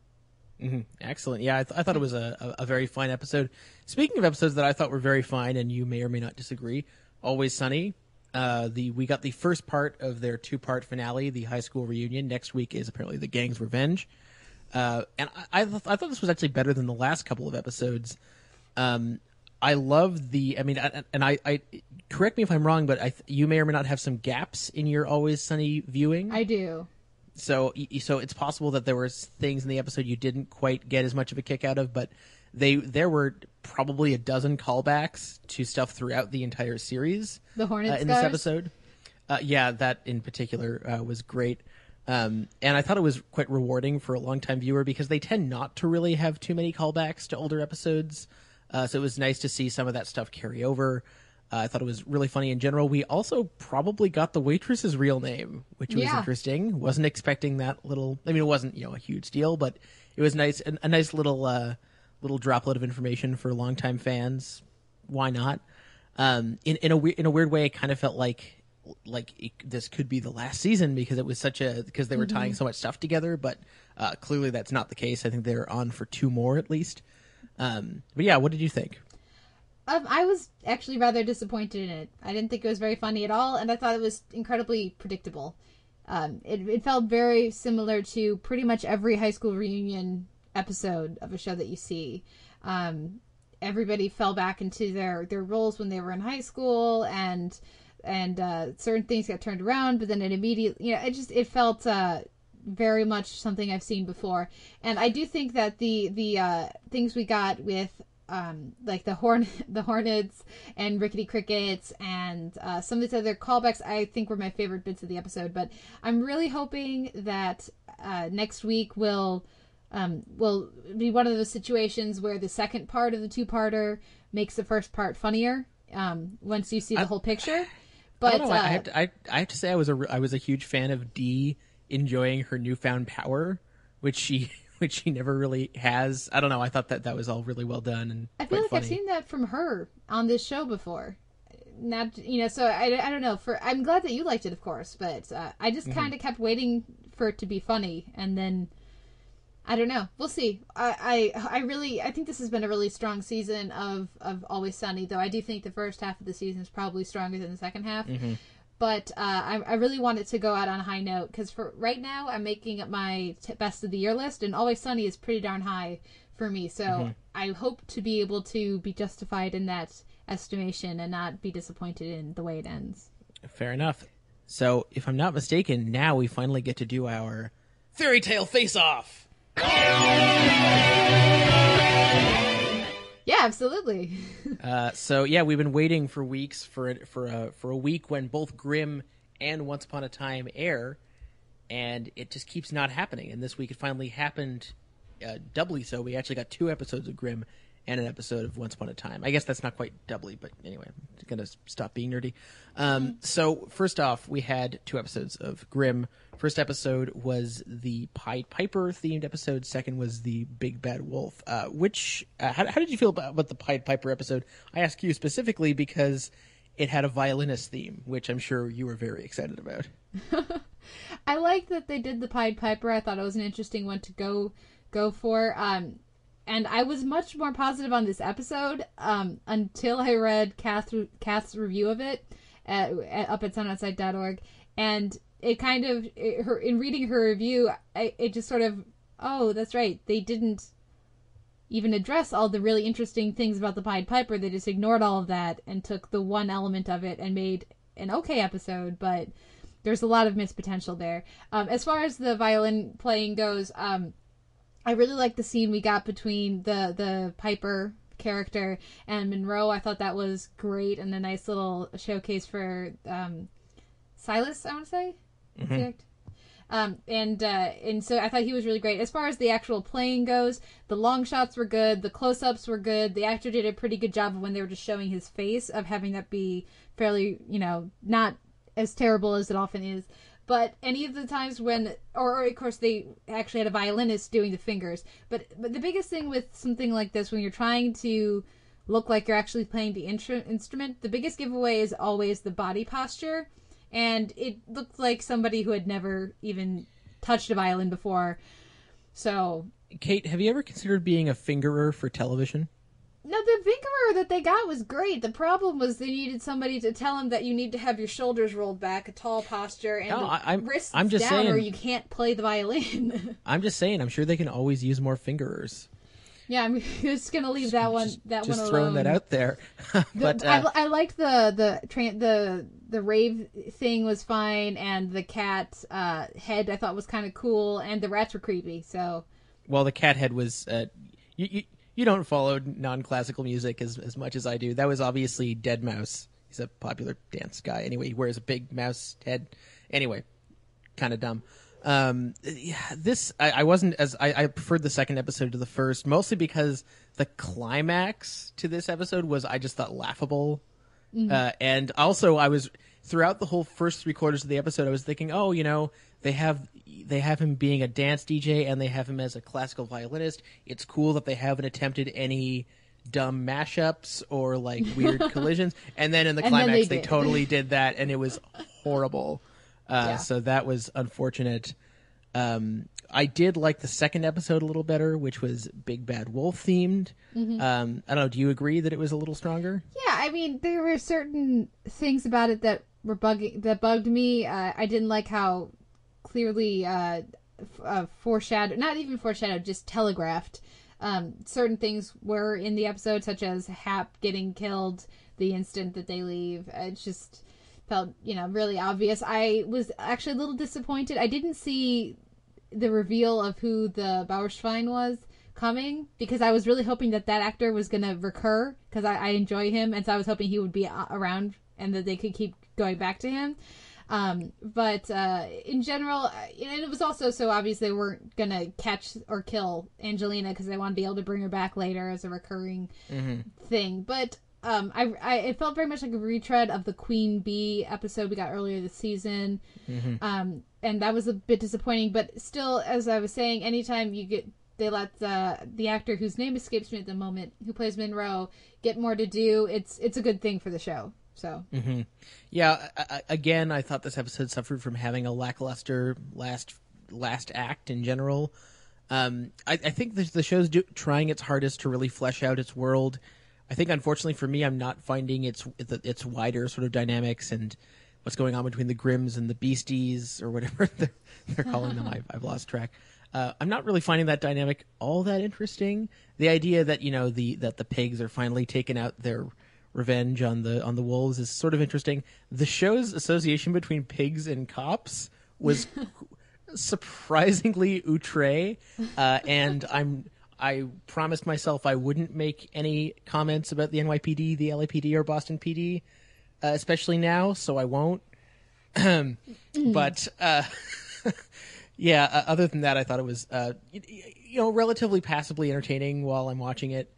Excellent. Yeah, I, th- I thought it was a, a, a very fine episode. Speaking of episodes that I thought were very fine, and you may or may not disagree, Always Sunny. Uh, the we got the first part of their two part finale, the high school reunion. Next week is apparently the gang's revenge. Uh, and I, I, th- I thought this was actually better than the last couple of episodes. Um, I love the. I mean, I- and I, I correct me if I'm wrong, but I you may or may not have some gaps in your Always Sunny viewing I do. so so it's possible that there were things in the episode you didn't quite get as much of a kick out of, but they there were probably a dozen callbacks to stuff throughout the entire series The Hornet uh, in this Scars? episode. Uh, yeah, that in particular uh, was great. Um, and I thought it was quite rewarding for a longtime viewer because they tend not to really have too many callbacks to older episodes. Uh, so it was nice to see some of that stuff carry over. Uh, I thought it was really funny in general. We also probably got the waitress's real name, which was Yeah. interesting. Wasn't expecting that little. I mean, it wasn't you know a huge deal, but it was nice. A, a nice little uh, little droplet of information for longtime fans. Why not? Um, in in a we- in a weird way, it kind of felt like like it, this could be the last season because it was such a because they were tying so much stuff together. But uh, clearly, that's not the case. I think they're on for two more at least. Um, but yeah, what did you think? Um, I was actually rather disappointed in it. I didn't think it was very funny at all, and I thought it was incredibly predictable. Um, it, it felt very similar to pretty much every high school reunion episode of a show that you see. Um, everybody fell back into their, their roles when they were in high school, and and uh, certain things got turned around, but then it immediately, you know, it just it felt uh, very much something I've seen before. And I do think that the the uh, things we got with um, like the horn the Hornets and Rickety Crickets and uh, some of these other callbacks I think were my favorite bits of the episode. But I'm really hoping that uh, next week will um, will be one of those situations where the second part of the two parter makes the first part funnier um, once you see the whole picture. I But. I, uh, I have to, I, I have to say I was a i was a huge fan of Dee enjoying her newfound power, which she which she never really has. I don't know. I thought that that was all really well done and I feel like funny. I've seen that from her on this show before. Not you know, so I, I don't know. For I'm glad that you liked it, of course, but uh, I just Mm-hmm. kind of kept waiting for it to be funny, and then I don't know. We'll see. I, I I really I think this has been a really strong season of of Always Sunny, though I do think the first half of the season is probably stronger than the second half. Mm-hmm. But uh, I, I really want it to go out on a high note because for right now I'm making up my t- best of the year list, and Always Sunny is pretty darn high for me. So Mm-hmm. I hope to be able to be justified in that estimation and not be disappointed in the way it ends. Fair enough. So, if I'm not mistaken, now we finally get to do our fairy tale face off. Yeah, absolutely. Uh, so yeah, we've been waiting for weeks for it for a for a week when both Grimm and Once Upon a Time air, and it just keeps not happening. And this week it finally happened, uh, doubly so. We actually got two episodes of Grimm and an episode of Once Upon a Time. I guess that's not quite doubly, but anyway, I'm gonna stop being nerdy. Um, so first off, we had two episodes of Grimm. First episode was the Pied Piper themed episode. Second was the Big Bad Wolf. Uh, which uh, how, how did you feel about, about the Pied Piper episode? I ask you specifically because it had a violinist theme, which I'm sure you were very excited about. I like that they did the Pied Piper. I thought it was an interesting one to go go for. Um, and I was much more positive on this episode um, until I read Kath, Kath's review of it at, at, up at soundonsight.org. And it kind of, it, her in reading her review, I, it just sort of, oh, that's right. They didn't even address all the really interesting things about the Pied Piper. They just ignored all of that and took the one element of it and made an okay episode, but there's a lot of missed potential there. Um, as far as the violin playing goes, um, I really like the scene we got between the the Piper character and Monroe. I thought that was great and a nice little showcase for um, Silas. I want to say, correct. Um, and uh, and so I thought he was really great. As far as the actual playing goes, the long shots were good, the close ups were good. The actor did a pretty good job of when they were just showing his face of having that be fairly, you know, not as terrible as it often is. But any of the times when, or, or of course they actually had a violinist doing the fingers. But but the biggest thing with something like this, when you're trying to look like you're actually playing the intru- instrument, the biggest giveaway is always the body posture. And it looked like somebody who had never even touched a violin before. So Kate, have you ever considered being a fingerer for television? No, the fingerer that they got was great. The problem was they needed somebody to tell them that you need to have your shoulders rolled back, a tall posture, and No, the I- I'm- wrists I'm just down, or saying- you can't play the violin. I'm just saying, I'm sure they can always use more fingerers. yeah, I'm just gonna leave that one. That Just one throwing that out there. The- but uh, I, I liked the the tra- the the rave thing was fine, and the cat uh, head I thought was kind of cool, and the rats were creepy. So well, the cat head was. Uh, you, you you don't follow non-classical music as as much as I do. That was obviously Deadmau5 He's a popular dance guy. Anyway, he wears a big mouse head. Anyway, kind of dumb. Um, yeah, this I, I wasn't as I, I preferred the second episode to the first, mostly because the climax to this episode was I just thought laughable, uh, and also I was throughout the whole first three quarters of the episode I was thinking, oh, you know, they have they have him being a dance DJ and they have him as a classical violinist. It's cool that they haven't attempted any dumb mashups or like weird collisions, and then in the And climax they they totally did that, and it was horrible. Uh, Yeah. So that was unfortunate. Um, I did like the second episode a little better, which was Big Bad Wolf themed. Mm-hmm. Um, I don't know. Do you agree that it was a little stronger? Yeah, I mean, there were certain things about it that were bugging that bugged me. Uh, I didn't like how clearly uh, f- uh, foreshadowed, not even foreshadowed, just telegraphed. Um, certain things were in the episode, such as Hap getting killed the instant that they leave. It just felt, you know, really obvious. I was actually a little disappointed. I didn't see the reveal of who the Bauerschwein was coming because I was really hoping that that actor was going to recur because I, I enjoy him and so I was hoping he would be around and that they could keep going back to him. Um, but uh, in general, uh, and it was also so obvious they weren't going to catch or kill Angelina because they want to be able to bring her back later as a recurring thing. But um, I, I it felt very much like a retread of the Queen Bee episode we got earlier this season, um, and that was a bit disappointing. But still, as I was saying, anytime you get they let the the actor whose name escapes me at the moment, who plays Monroe, get more to do, it's it's a good thing for the show. So Yeah. I, I, again, I thought this episode suffered from having a lackluster last last act in general. Um, I, I think the, the show's do, trying its hardest to really flesh out its world. I think, unfortunately for me, I'm not finding its its wider sort of dynamics and what's going on between the Grimms and the Beasties or whatever they're, they're calling them. I've, I've lost track. Uh, I'm not really finding that dynamic all that interesting. The idea that you know the that the pigs are finally taking out their revenge on the on the wolves is sort of interesting. The show's association between pigs and cops was surprisingly outre, uh, and I'm I promised myself I wouldn't make any comments about the NYPD, the LAPD, or Boston PD, uh, especially now, so I won't. but uh, yeah, uh, other than that, I thought it was uh, y- y- you know relatively passably entertaining while I'm watching it.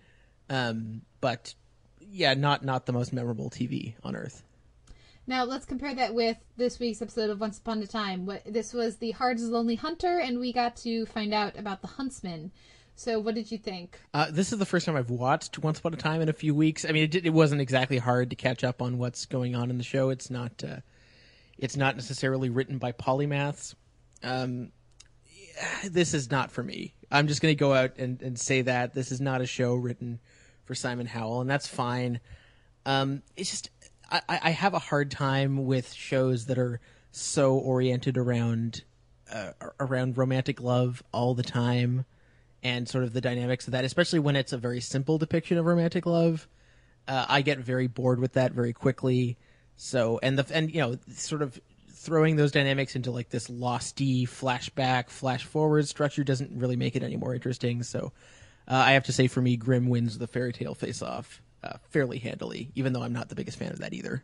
Um, but yeah, not not the most memorable TV on earth. now let's compare that with this week's episode of Once Upon a Time. What this was the Heart's Lonely Hunter, and we got to find out about the Huntsman. So what did you think? Uh, this is the first time I've watched Once Upon a Time in a few weeks. I mean, it, it wasn't exactly hard to catch up on what's going on in the show. It's not, uh, it's not necessarily written by polymaths. Um, yeah, this is not for me. I'm just going to go out and, and say that this is not a show written for Simon Howell, and that's fine. Um, it's just I, I I have a hard time with shows that are so oriented around uh, around romantic love all the time and sort of the dynamics of that, especially when it's a very simple depiction of romantic love. Uh, I get very bored with that very quickly. So, and the and you know, sort of throwing those dynamics into like this losty flashback, flash forward structure doesn't really make it any more interesting. So, uh, I have to say, for me, Grimm wins the fairy tale face off uh, fairly handily, even though I'm not the biggest fan of that either.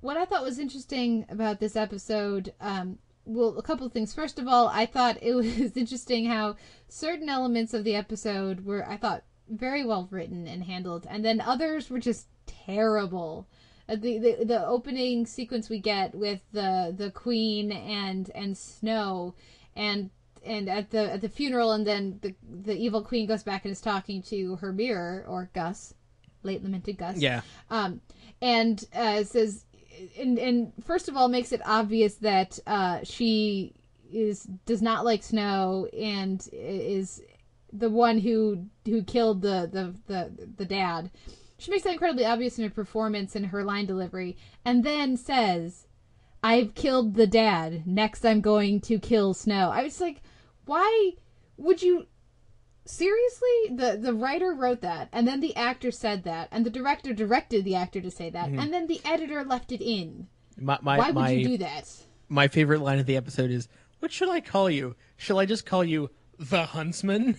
what I thought was interesting about this episode, um, well, a couple of things. First of all, I thought it was interesting how certain elements of the episode were, I thought, very well written and handled, and then others were just terrible. Uh, The, the the opening sequence we get with the the queen and and Snow, and and at the at the funeral, and then the the evil queen goes back and is talking to her mirror or Gus, late lamented Gus Yeah, um, and uh, says, and, and first of all, makes it obvious that uh, she is does not like snow and is the one who who killed the the the, the dad. She makes that incredibly obvious in her performance and her line delivery, and then says, "I've killed the dad. Next, I'm going to kill Snow." I was like, why would you? Seriously the the writer wrote that and then the actor said that and the director directed the actor to say that and then the editor left it in my my why would my, you do that my favorite line of the episode is, "What should I call you? Shall I just call you the Huntsman?"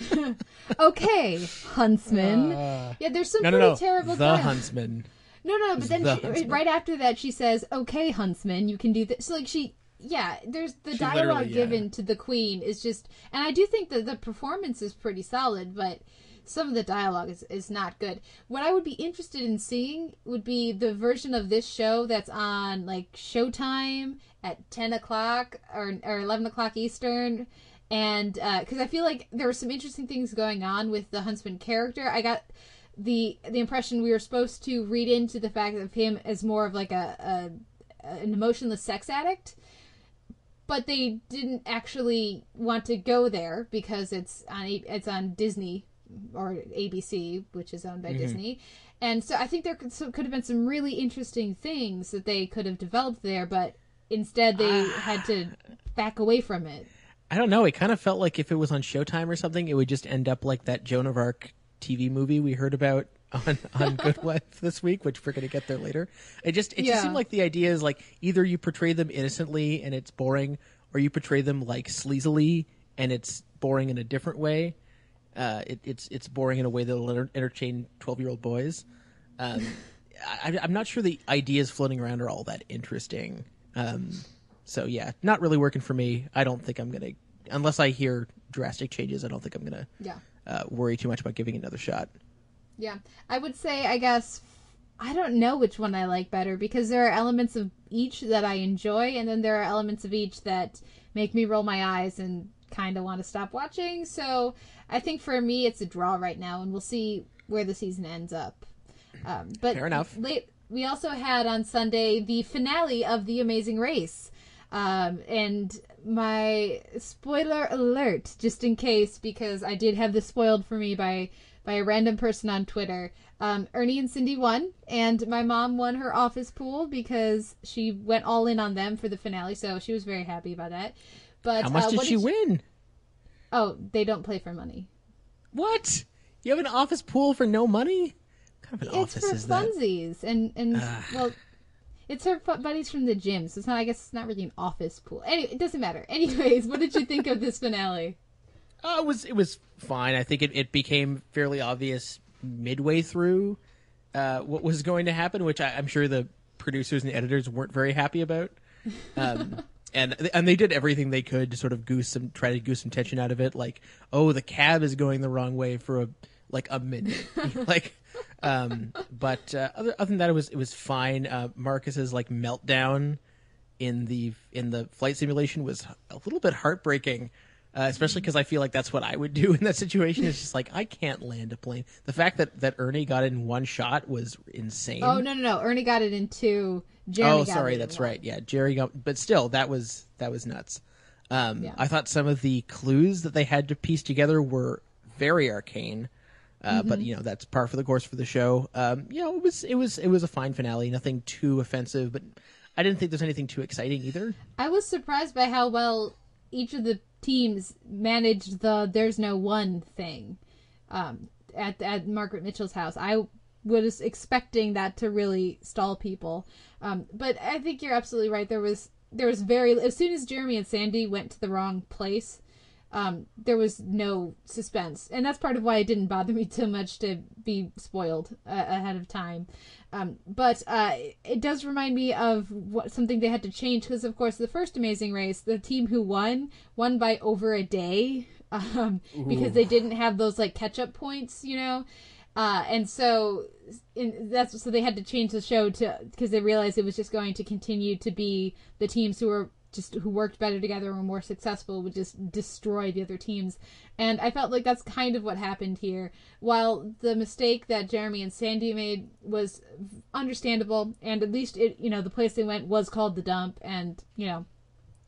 okay huntsman yeah there's some Uh, no, no, pretty no, terrible the. Huntsman. No, no, but then The she, right after that, she says, "Okay, huntsman, you can do this." So like she, yeah, there's the She dialogue yeah. given to the queen is just, and I do think that the performance is pretty solid, but some of the dialogue is is not good. What I would be interested in seeing would be the version of this show that's on like Showtime at ten o'clock or or eleven o'clock Eastern. And uh, because I feel like there were some interesting things going on with the huntsman character, I got the the impression we were supposed to read into the fact of him as more of like a, a an emotionless sex addict but they didn't actually want to go there because it's on it's on Disney or ABC which is owned by mm-hmm. Disney. And so I think there could, so could have been some really interesting things that they could have developed there but instead they ah. had to back away from it. I don't know. It kind of felt like if it was on Showtime or something, it would just end up like that Joan of Arc TV movie we heard about on, on Good Wife this week, which we're going to get there later. It just it Yeah. just seemed like the idea is like either you portray them innocently and it's boring, or you portray them like sleazily and it's boring in a different way. Uh, it, it's it's boring in a way that'll enter- entertain twelve year old boys. Um, I, I'm not sure the ideas floating around are all that interesting. Um, so yeah, not really working for me. I don't think I'm gonna, unless I hear drastic changes. I don't think I'm gonna yeah uh, worry too much about giving another shot. Yeah, I would say I guess I don't know which one I like better because there are elements of each that I enjoy, and then there are elements of each that make me roll my eyes and kind of want to stop watching. So I think for me it's a draw right now, and we'll see where the season ends up. Um, but Fair enough. Late, we also had on Sunday the finale of The Amazing Race. Um, and my spoiler alert, just in case, because I did have this spoiled for me by by a random person on Twitter. Um, Ernie and Cindy won, and my mom won her office pool because she went all in on them for the finale, so she was very happy about that. But How much uh, did what she win? Oh, they don't play for money. What? You have an office pool for no money? What kind of an It's office is that? It's for funsies, and and well, it's her buddies from the gym, so it's not. I guess it's not really an office pool. Anyway, it doesn't matter. Anyways, what did you think of this finale? Uh, it was it was fine. I think it, it became fairly obvious midway through uh, what was going to happen, which I, I'm sure the producers and editors weren't very happy about. Um, and and they did everything they could to sort of goose some try to goose some tension out of it. Like, oh, the cab is going the wrong way for a like a minute, like. Um, but uh, other, other than that, it was it was fine. Uh, Marcus's like meltdown in the in the flight simulation was a little bit heartbreaking, uh, especially because I feel like that's what I would do in that situation. It's just like I can't land a plane. The fact that that Ernie got it in one shot was insane. Oh no no no! Ernie got it in two. Jeremy Oh, got sorry, it in that's right. Yeah, Jerry got, but still, that was that was nuts. Um, Yeah. I thought some of the clues that they had to piece together were very arcane, uh, but Mm-hmm. you know that's par for the course for the show. Um, you know, it was it was it was a fine finale. Nothing too offensive, but I didn't think there's anything too exciting either. I was surprised by how well each of the teams managed the "there's no one" thing um, at at Margaret Mitchell's house. I was expecting that to really stall people, um, but I think you're absolutely right. There was there was very as soon as Jeremy and Sandy went to the wrong place. Um, there was no suspense, and that's part of why it didn't bother me too much to be spoiled uh, ahead of time. Um, but uh, it does remind me of what something they had to change because, of course, the first Amazing Race, the team who won won by over a day um, because they didn't have those like catch up points, you know. Uh, and so in, that's so they had to change the show to because they realized it was just going to continue to be the teams who were just who worked better together and were more successful would just destroy the other teams. And I felt like that's kind of what happened here. While the mistake that Jeremy and Sandy made was understandable, and at least it you know the place they went was called the dump, and you know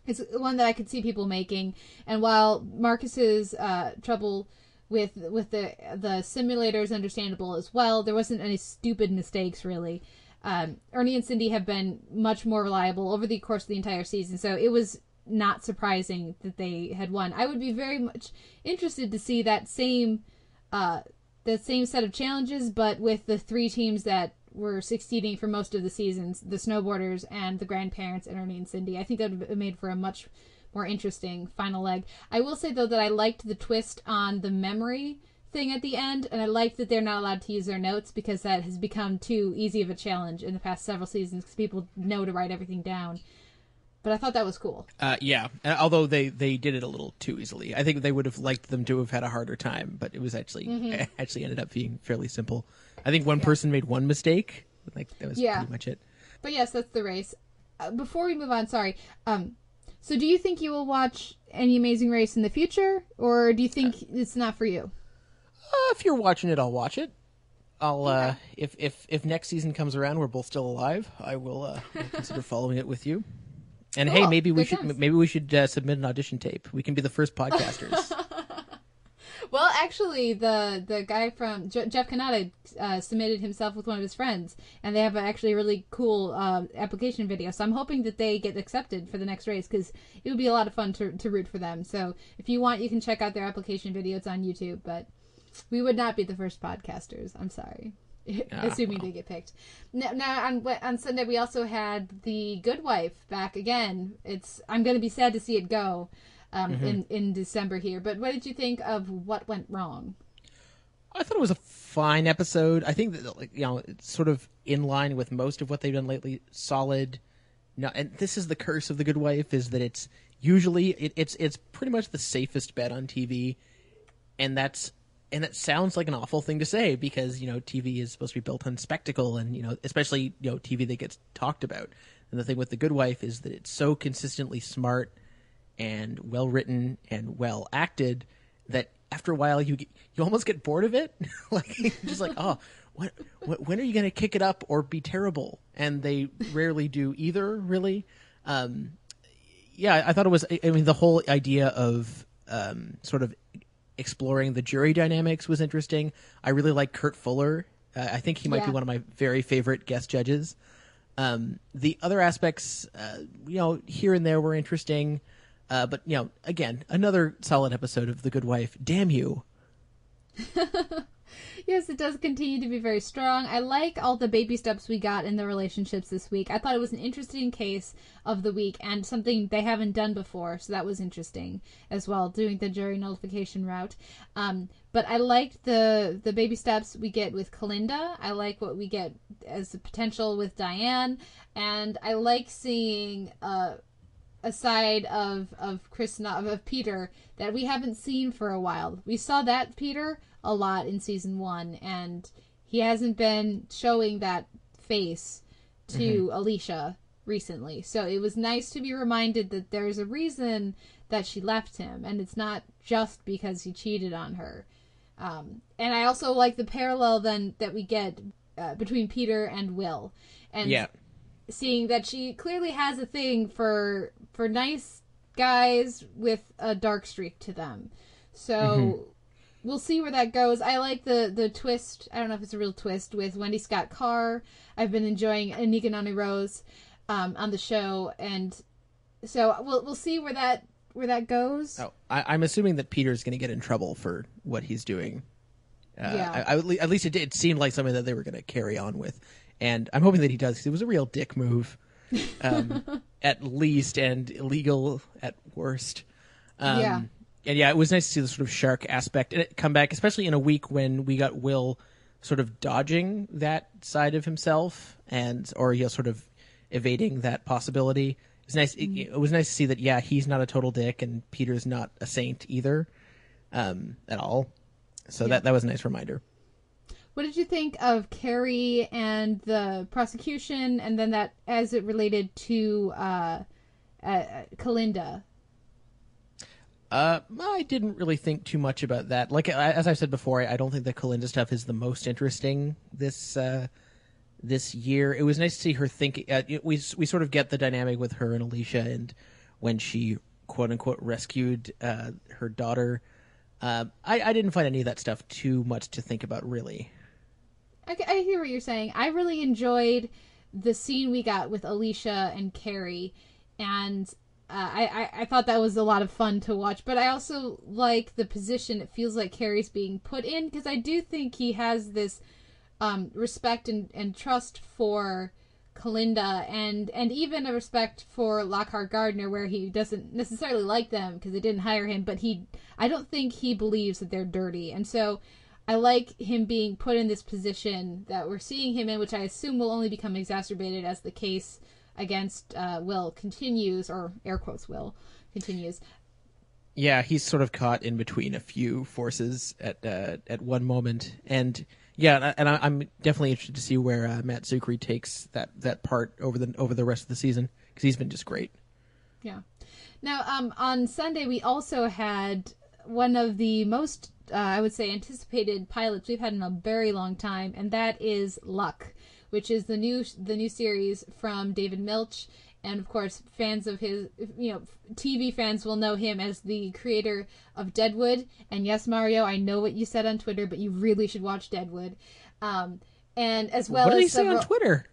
it's one that I could see people making. And while Marcus's uh, trouble with with the the simulator is understandable as well, there wasn't any stupid mistakes really. Um, Ernie and Cindy have been much more reliable over the course of the entire season, so it was not surprising that they had won. I would be very much interested to see that same uh, the same set of challenges, but with the three teams that were succeeding for most of the seasons the snowboarders and the grandparents and Ernie and Cindy. I think that would have made for a much more interesting final leg. I will say, though, that I liked the twist on the memory thing at the end, and I like that they're not allowed to use their notes because that has become too easy of a challenge in the past several seasons because people know to write everything down. But I thought that was cool. Uh, yeah, uh, although they they did it a little too easily. I think they would have liked them to have had a harder time, but it was actually Mm-hmm. actually ended up being fairly simple. I think one person made one mistake. Like that was Yeah. pretty much it. But yes, that's the race. Uh, before we move on, sorry. Um, so do you think you will watch any Amazing Race in the future, or do you think it's not for you? Uh, if you're watching it, I'll watch it. I'll uh, if if if next season comes around, we're both still alive. I will uh, consider following it with you. And hey, maybe we Good should maybe we should uh, submit an audition tape. We can be the first podcasters. Well, actually, the the guy from Je- Jeff Kanata uh, submitted himself with one of his friends, and they have a, actually a really cool uh, application video. So I'm hoping that they get accepted for the next race because it would be a lot of fun to to root for them. So if you want, you can check out their application video. It's on YouTube, but we would not be the first podcasters. I'm sorry. Assuming they get picked. Now, now on on Sunday we also had the Good Wife back again. It's I'm going to be sad to see it go um, in in December here. But what did you think of what went wrong? I thought it was a fine episode. I think that like, you know it's sort of in line with most of what they've done lately. Solid. No, and this is the curse of the Good Wife is that it's usually it, it's it's pretty much the safest bet on TV, and that's and that sounds like an awful thing to say because you know TV is supposed to be built on spectacle and you know especially you know TV that gets talked about. And the thing with the Good Wife is that it's so consistently smart and well written and well acted that after a while you get, you almost get bored of it. Like just like oh what, what when are you going to kick it up or be terrible? And they rarely do either really. Um yeah i thought it was i mean the whole idea of um sort of exploring the jury dynamics was interesting i really like kurt fuller uh, i think he might be one of my very favorite guest judges um, the other aspects, uh, you know, here and there were interesting, uh, but you know, again, another solid episode of The Good Wife. Damn you! Yes, it does continue to be very strong. I like all the baby steps we got in the relationships this week. I thought it was an interesting case of the week and something they haven't done before, so that was interesting as well, doing the jury nullification route. Um, but I liked the the baby steps we get with Kalinda. I like what we get as a potential with Diane, and I like seeing uh, a side of of Chris of, of Peter that we haven't seen for a while. We saw that Peter a lot in season one, and he hasn't been showing that face to Alicia recently. So it was nice to be reminded that there's a reason that she left him, and it's not just because he cheated on her. Um, and I also like the parallel then that we get uh, between Peter and Will, and Yeah, seeing that she clearly has a thing for for nice guys with a dark streak to them. So we'll see where that goes. I like the the twist. I don't know if it's a real twist with Wendy Scott Carr. I've been enjoying Anika Noni Rose um, on the show, and so we'll we'll see where that where that goes. oh, I, I'm assuming that Peter's going to get in trouble for what he's doing. Uh, Yeah. I, I, at least it, did, it seemed like something that they were going to carry on with, and I'm hoping that he does. 'cause it was a real dick move, um, at least, and illegal at worst. Um, Yeah. And yeah, it was nice to see the sort of shark aspect and it come back, especially in a week when we got Will sort of dodging that side of himself and, or you know, sort of evading that possibility. It was nice. It, it was nice to see that. Yeah, he's not a total dick, and Peter's not a saint either, um, at all. So that that was a nice reminder. What did you think of Cary and the prosecution, and then that as it related to uh, uh, Kalinda? Uh, I didn't really think too much about that. Like as I've said before, I, I don't think the Kalinda stuff is the most interesting this uh, this year. It was nice to see her think. Uh, we we sort of get the dynamic with her and Alicia, and when she quote unquote rescued uh, her daughter. Uh, I, I didn't find any of that stuff too much to think about, really. I, I hear what you're saying. I really enjoyed the scene we got with Alicia and Cary, and uh, I, I I thought that was a lot of fun to watch. But I also like the position it feels like Cary's being put in because I do think he has this um, respect and, and trust for Kalinda and and even a respect for Lockhart Gardner where he doesn't necessarily like them because they didn't hire him but he I don't think he believes that they're dirty and so I like him being put in this position that we're seeing him in, which I assume will only become exacerbated as the case against uh, Will continues, or air quotes Will continues. Yeah, he's sort of caught in between a few forces at uh, at one moment, and yeah, and I- I'm definitely interested to see where uh, Matt Czuchry takes that that part over the over the rest of the season because he's been just great. Yeah. Now, um, on Sunday, we also had one of the most, uh, I would say, anticipated pilots we've had in a very long time, and that is Luck, which is the new the new series from David Milch. And of course, fans of his, you know, TV fans will know him as the creator of Deadwood. And yes, Mario, I know what you said on Twitter, but you really should watch Deadwood. Um, and as well what did as he say several- on Twitter?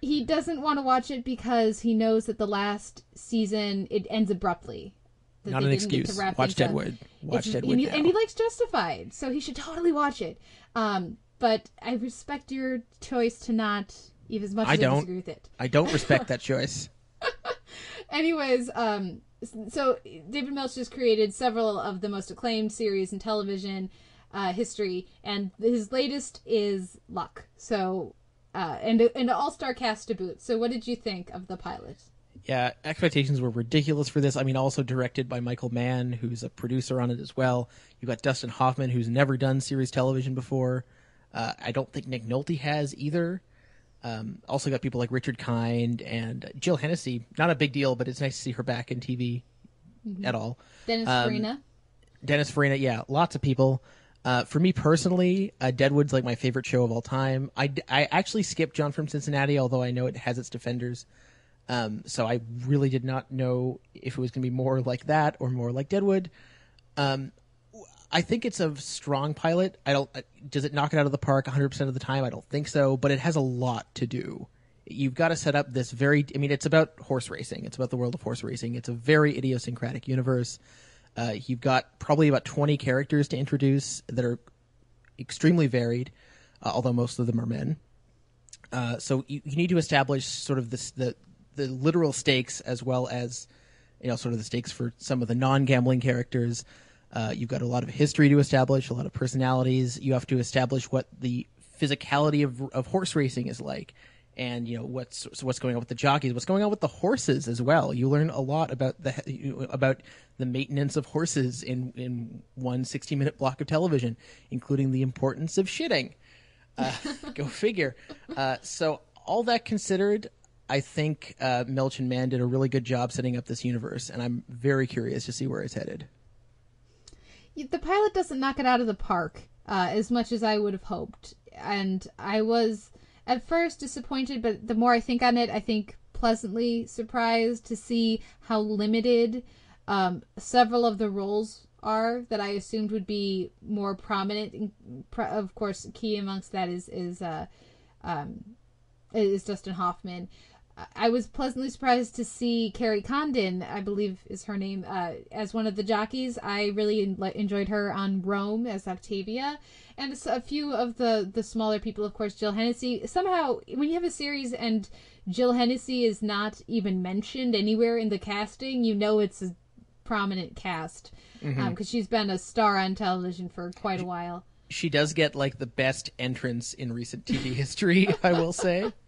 he doesn't want to watch it because he knows that the last season it ends abruptly. Not an didn't get to excuse. Watch. Deadwood. Watch Deadwood and, he, likes Justified, so he should totally watch it. Um, but I respect your choice to not, even as much I as don't. disagree with it. I don't respect that choice. Anyways, um, so David Milch has created several of the most acclaimed series in television uh, history, and his latest is Luck. So, uh, and and an all-star cast to boot. So, what did you think of the pilot? Yeah, expectations were ridiculous for this. I mean, also directed by Michael Mann, who's a producer on it as well. You got Dustin Hoffman, who's never done series television before. Uh, I don't think Nick Nolte has either. Um, also got people like Richard Kind and Jill Hennessy. Not a big deal, but it's nice to see her back in TV at all. Dennis Um, Farina. Dennis Farina, yeah, lots of people. Uh, for me personally, uh, Deadwood's like my favorite show of all time. I, I actually skipped John from Cincinnati, although I know it has its defenders. Um, so I really did not know if it was going to be more like that or more like Deadwood. Um, I think it's a strong pilot. I don't. uh, Does it knock it out of the park 100 percent of the time? I don't think so. But it has a lot to do. You've got to set up this very. I mean, it's about horse racing. It's about the world of horse racing. It's a very idiosyncratic universe. Uh, you've got probably about 20 characters to introduce that are extremely varied, uh, although most of them are men. Uh, so you, you need to establish sort of this, the the literal stakes as well as you know sort of the stakes for some of the non-gambling characters. Uh, you've got a lot of history to establish, a lot of personalities. You have to establish what the physicality of of horse racing is like, and you know what's so what's going on with the jockeys, what's going on with the horses as well. You learn a lot about the about the maintenance of horses in in one 60 minute block of television, including the importance of shitting. Uh, go figure. Uh, so all that considered, I think uh, Mann did a really good job setting up this universe, and I'm very curious to see where it's headed. the pilot doesn't knock it out of the park uh, as much as I would have hoped, and I was at first disappointed, but the more I think on it, I think pleasantly surprised to see how limited um, several of the roles are that I assumed would be more prominent. Of course, key amongst that is is uh, um, is Dustin Hoffman. I was pleasantly surprised to see Kerry Condon, I believe is her name, uh, as one of the jockeys. I really en- enjoyed her on Rome as Octavia, and a few of the the smaller people, of course, Jill Hennessy. Somehow, when you have a series and Jill Hennessy is not even mentioned anywhere in the casting, you know it's a prominent cast because she's been a star on television for quite a while. She does get like the best entrance in recent TV history, I will say.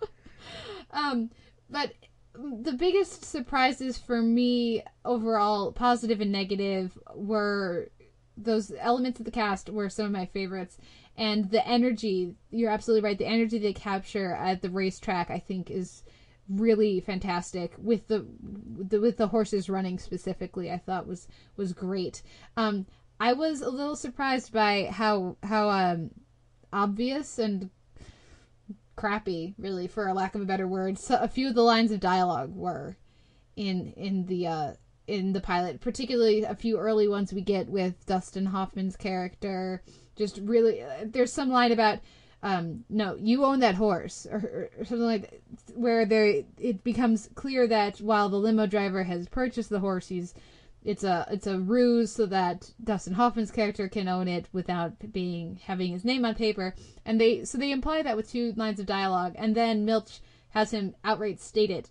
Um, but the biggest surprises for me overall, positive and negative, were those elements of the cast were some of my favorites. And the energy, you're absolutely right. The energy they capture at the racetrack, I think, is really fantastic with the, the with the horses running specifically. I thought was was great. Um, I was a little surprised by how how um obvious and crappy, really, for a lack of a better word. So a few of the lines of dialogue were in in the uh, in the pilot, particularly a few early ones we get with Dustin Hoffman's character. Just really, uh, there's some line about. Um, no, you own that horse, or, or something like that, where there it becomes clear that while the limo driver has purchased the horse, he's it's a it's a ruse so that Dustin Hoffman's character can own it without being having his name on paper. And they so they imply that with two lines of dialogue, and then Milch has him outright state it.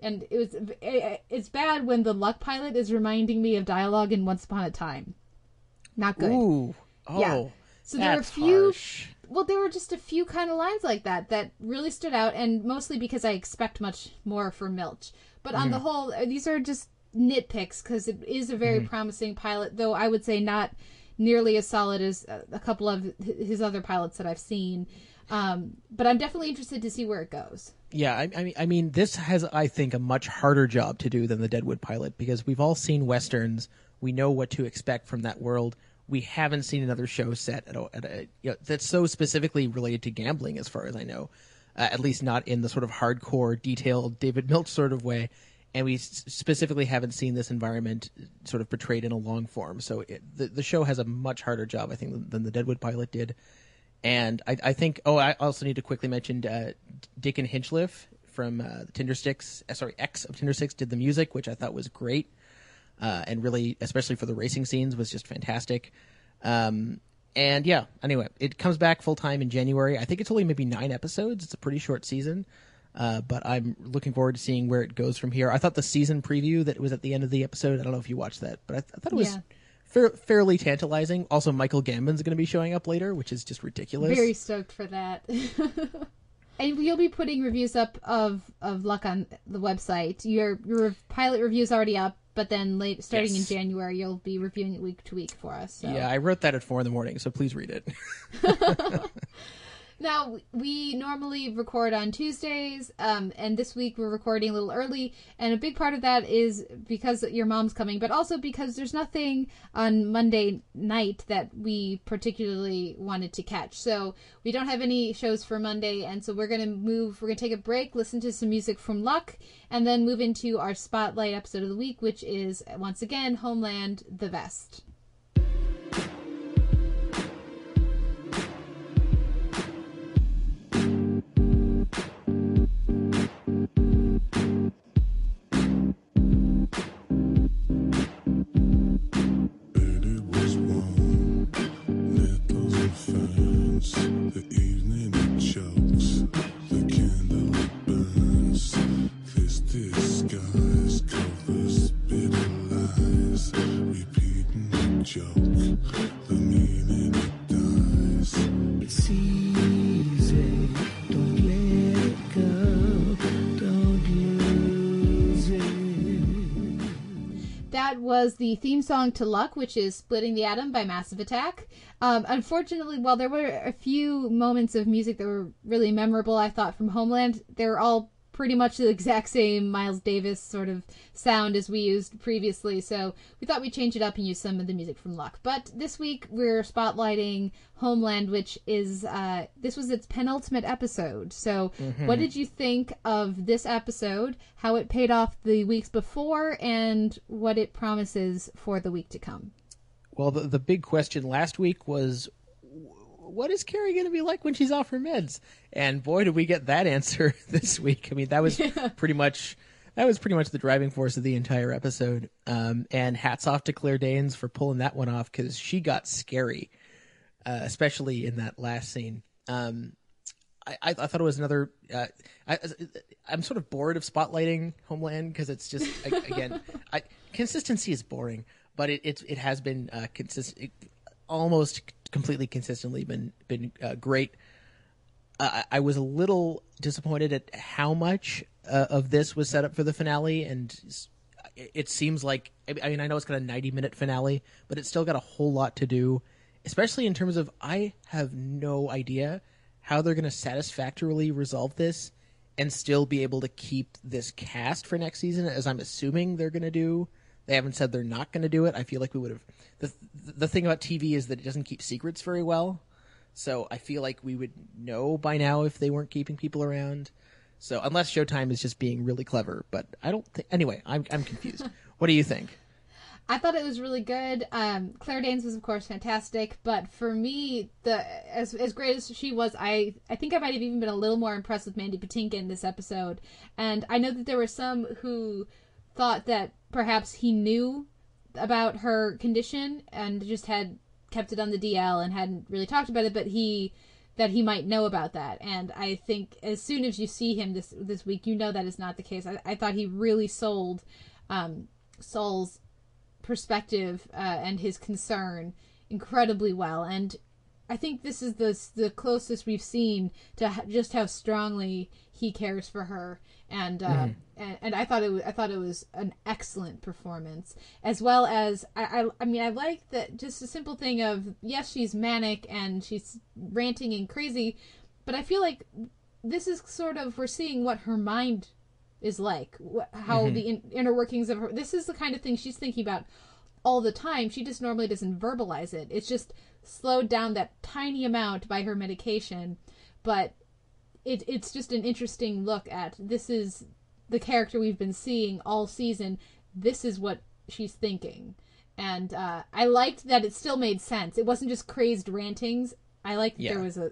And it was it, it's bad when the luck pilot is reminding me of dialogue in Once Upon a Time. Not good. Ooh. Oh. Yeah. So there were a few. harsh. Well, there were just a few kind of lines like that that really stood out, and mostly because I expect much more from Milch. But on the mm-hmm. whole, uh, these are just nitpicks because it is a very promising pilot, though I would say not nearly as solid as a a couple of his other pilots that I've seen. Um, but I'm definitely interested to see where it goes. Yeah, I, I mean, I mean, this has, I think, a much harder job to do than the Deadwood pilot because we've all seen westerns. We know what to expect from that world. We haven't seen another show set at a, at a you know, that's so specifically related to gambling, as far as I know. Uh, at least not in the sort of hardcore, detailed David Milch sort of way. And we specifically haven't seen this environment sort of portrayed in a long form. So it, the the show has a much harder job, I think, than, the Deadwood pilot did. And I, I think, oh, I also need to quickly mention uh, and Hinchliffe from uh, Tindersticks, uh, sorry, X of Tindersticks did the music, which I thought was great. Uh, and really, especially for the racing scenes, was just fantastic. Um, and yeah, anyway, it comes back full time in January. I think it's only maybe nine episodes. It's a pretty short season. Uh, but I'm looking forward to seeing where it goes from here. I thought the season preview that was at the end of the episode, I don't know if you watched that, but I, th- I thought it was Yeah. fair, fairly tantalizing. Also, Michael Gambon's going to be showing up later, which is just ridiculous. Very stoked for that. and you'll be putting reviews up of of luck on the website. Your your pilot review is already up, but then late starting Yes. in January, you'll be reviewing it week to week for us. So. Yeah, I wrote that at four in the morning, so please read it. Now we normally record on Tuesdays, um, and this week we're recording a little early. And a big part of that is because your mom's coming, but also because there's nothing on Monday night that we particularly wanted to catch. So we don't have any shows for Monday, and so we're gonna move. We're gonna take a break, listen to some music from Luck, and then move into our spotlight episode of the week, which is once again Homeland: The Vest. That was the theme song to Luck, which is Splitting the Atom by Massive Attack. Um, unfortunately, while there were a few moments of music that were really memorable, I thought from Homeland, they were all pretty much the exact same Miles Davis sort of sound as we used previously. So we thought we'd change it up and use some of the music from Luck. But this week we're spotlighting Homeland, which is uh, this was its penultimate episode. So what did you think of this episode? How it paid off the weeks before, and what it promises for the week to come? Well, the, the big question last week was, what is Carrie going to be like when she's off her meds? And boy, did we get that answer this week. I mean, that was pretty much that was pretty much the driving force of the entire episode. Um, and hats off to Claire Danes for pulling that one off because she got scary, uh, especially in that last scene. Um, I, I, I thought it was another. Uh, I, I'm sort of bored of spotlighting Homeland because it's just again, I, consistency is boring, but it it's, it has been uh, consistent, almost completely consistently been been uh, great. Uh, I was a little disappointed at how much uh, of this was set up for the finale, and it seems like I mean I know it's got a 90 minute finale, but it's still got a whole lot to do, especially in terms of I have no idea how they're going to satisfactorily resolve this and still be able to keep this cast for next season, as I'm assuming they're going to do. They haven't said they're not going to do it. I feel like we would have. The, the thing about TV is that it doesn't keep secrets very well. So I feel like we would know by now if they weren't keeping people around. So unless Showtime is just being really clever, but I don't think. Anyway, I'm I'm confused. what do you think? I thought it was really good. Um, Claire Danes was, of course, fantastic. But for me, the as as great as she was, I I think I might have even been a little more impressed with Mandy Patinkin this episode. And I know that there were some who thought that perhaps he knew about her condition and just had kept it on the DL and hadn't really talked about it, but he that he might know about that. And I think as soon as you see him this this week, you know that is not the case. I, I thought he really sold um, Saul's perspective uh, and his concern incredibly well. And I think this is the the closest we've seen to h- just how strongly he cares for her, and uh, and, and I thought it was, I thought it was an excellent performance, as well as I, I I mean I like that just a simple thing of yes she's manic and she's ranting and crazy, but I feel like this is sort of we're seeing what her mind is like, how the in, inner workings of her. This is the kind of thing she's thinking about all the time. She just normally doesn't verbalize it. It's just slowed down that tiny amount by her medication, but it, it's just an interesting look at this is the character we've been seeing all season. This is what she's thinking. And uh, I liked that it still made sense. It wasn't just crazed rantings. I liked Yeah. there was a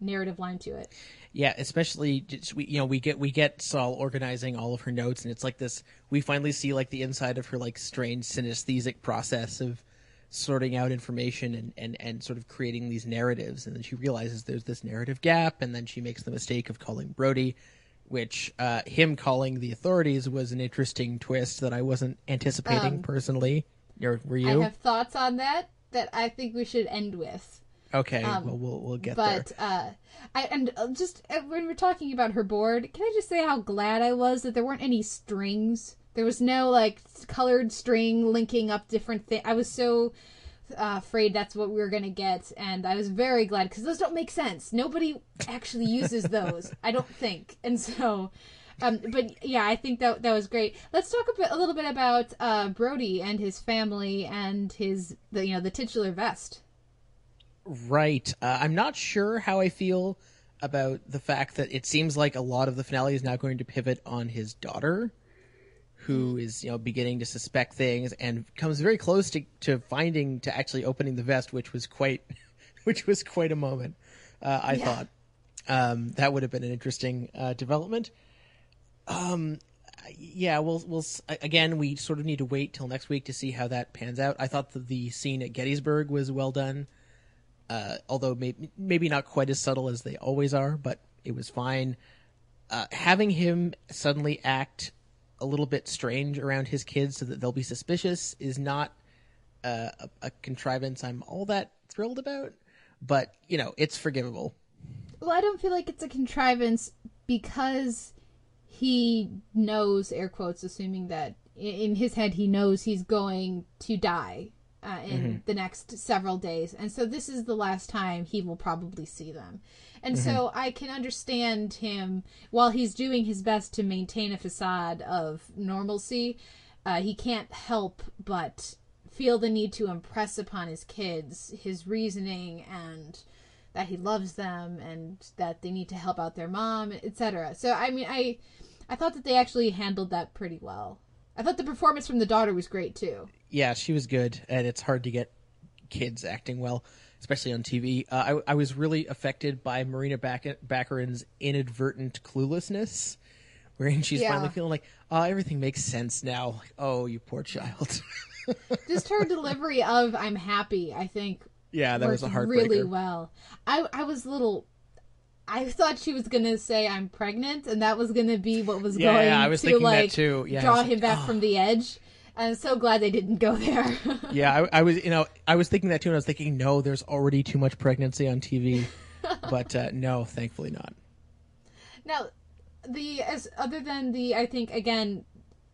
narrative line to it. Yeah, especially just, we you know we get we get Saul organizing all of her notes, and it's like this. We finally see like the inside of her like strange synesthetic process of sorting out information and and and sort of creating these narratives, and then she realizes there's this narrative gap, and then she makes the mistake of calling Brody, which uh, him calling the authorities was an interesting twist that I wasn't anticipating Um, personally. Or were you? I have thoughts on that that I think we should end with. okay, um, well we'll we'll get there. but uh I and uh, just uh, when we're talking about her board, can I just say how glad I was that there weren't any strings. There was no like colored string linking up different things. I was so uh, afraid that's what we were gonna get, and I was very glad because those don't make sense. Nobody actually uses those, I don't think, and so. Um, but yeah, I think that that was great. Let's talk a, bit, a little bit about uh, Brody and his family and his the you know the titular vest. Right. Uh, I'm not sure how I feel about the fact that it seems like a lot of the finale is now going to pivot on his daughter, who is you know beginning to suspect things and comes very close to, to finding to actually opening the vest, which was quite, which was quite a moment. Uh, I thought um, that would have been an interesting uh, development. Um, yeah, we'll we'll again. We sort of need to wait till next week to see how that pans out. I thought that the scene at Gettysburg was well done uh, although maybe, maybe not quite as subtle as they always are, but it was fine. Uh, having him suddenly act a little bit strange around his kids so that they'll be suspicious is not uh, a, a contrivance I'm all that thrilled about, but you know it's forgivable. Well, I don't feel like it's a contrivance because he knows, air quotes, assuming that in his head he knows he's going to die uh, in the next several days. And so this is the last time he will probably see them. And so I can understand him, while he's doing his best to maintain a facade of normalcy, uh, he can't help but feel the need to impress upon his kids his reasoning and that he loves them and that they need to help out their mom, etc. So I mean, I I thought that they actually handled that pretty well. I thought the performance from the daughter was great too. Yeah, she was good, and it's hard to get kids acting well, especially on TV. Uh, I, I was really affected by Morena Bac- Baccarin's inadvertent cluelessness, wherein she's Yeah. finally feeling like, oh, everything makes sense now. Like, oh, you poor child. Just her delivery of "I'm happy," I think, yeah, that was a heartbreaker. really well. I I was a little. I thought she was gonna say I'm pregnant, and that was gonna be what was Yeah, going yeah, I was to thinking that like too. Yeah, draw was like, him back from the edge. I'm so glad they didn't go there. yeah, I, I was, you know, I was thinking that too, and I was thinking, no, there's already too much pregnancy on TV, but uh, no, thankfully not. Now, the as other than the I think again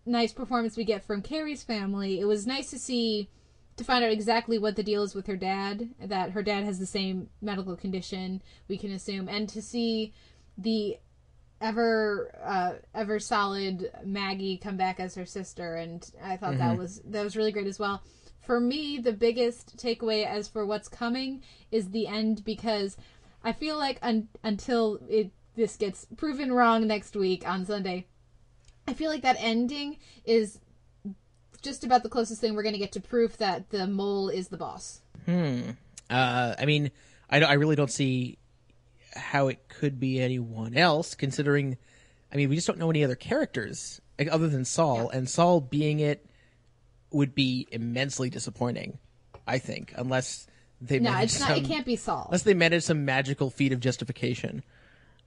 nice performance we get from Carrie's family, it was nice to see to find out exactly what the deal is with her dad. That her dad has the same medical condition we can assume, and to see the ever uh, ever solid Maggie come back as her sister, and I thought that was that was really great as well. For me, the biggest takeaway as for what's coming is the end because I feel like un- until it this gets proven wrong next week on Sunday, I feel like that ending is just about the closest thing we're going to get to proof that the mole is the boss. Hmm. Uh, I mean, I, don't- I really don't see how it could be anyone else, considering. I mean, we just don't know any other characters like, other than Saul, and Saul being it would be immensely disappointing. I think, unless they No, manage it's not. some, It can't be Saul. unless they manage some magical feat of justification,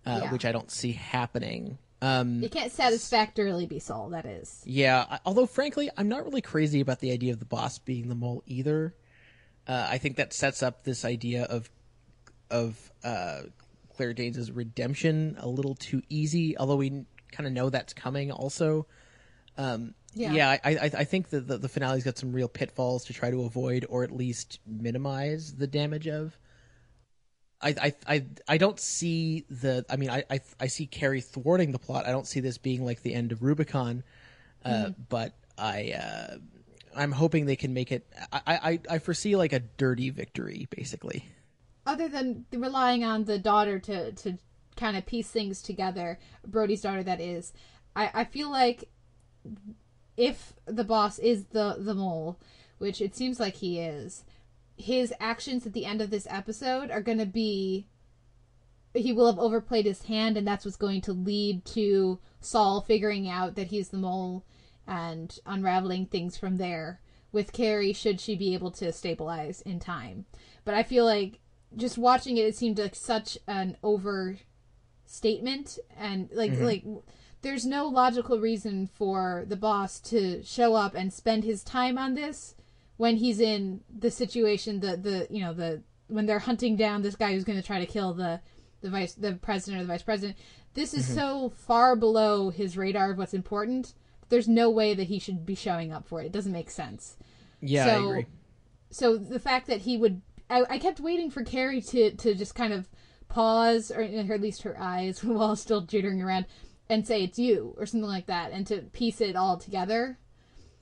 uh, Yeah. which I don't see happening. Um, It can't satisfactorily be Saul. That is. yeah, I- although frankly, I'm not really crazy about the idea of the boss being the mole either. Uh, I think that sets up this idea of of uh, Claire Danes' redemption a little too easy, although we kind of know that's coming. Also, um, Yeah. yeah, I, I, I think that the, the finale's got some real pitfalls to try to avoid or at least minimize the damage of. I, I, I, I don't see the. I mean, I, I, I see Carrie thwarting the plot. I don't see this being like the end of Rubicon, uh, Mm-hmm. but I, uh, I'm hoping they can make it. I, I, I foresee like a dirty victory, basically. Other than relying on the daughter to to kind of piece things together, Brody's daughter that is, I I feel like if the boss is the the mole, which it seems like he is, his actions at the end of this episode are going to be he will have overplayed his hand and that's what's going to lead to Saul figuring out that he's the mole and unraveling things from there with Carrie should she be able to stabilize in time. But I feel like just watching it it seemed like such an overstatement and like mm-hmm. like there's no logical reason for the boss to show up and spend his time on this when he's in the situation the the you know the when they're hunting down this guy who's going to try to kill the the vice the president or the vice president. This is mm-hmm. so far below his radar of what's important. There's no way that he should be showing up for it. It doesn't make sense. Yeah, I So- agree. so the fact that he would I, I kept waiting for carrie to to just kind of pause or, or at least her eyes while still jittering around and say it's you or something like that and to piece it all together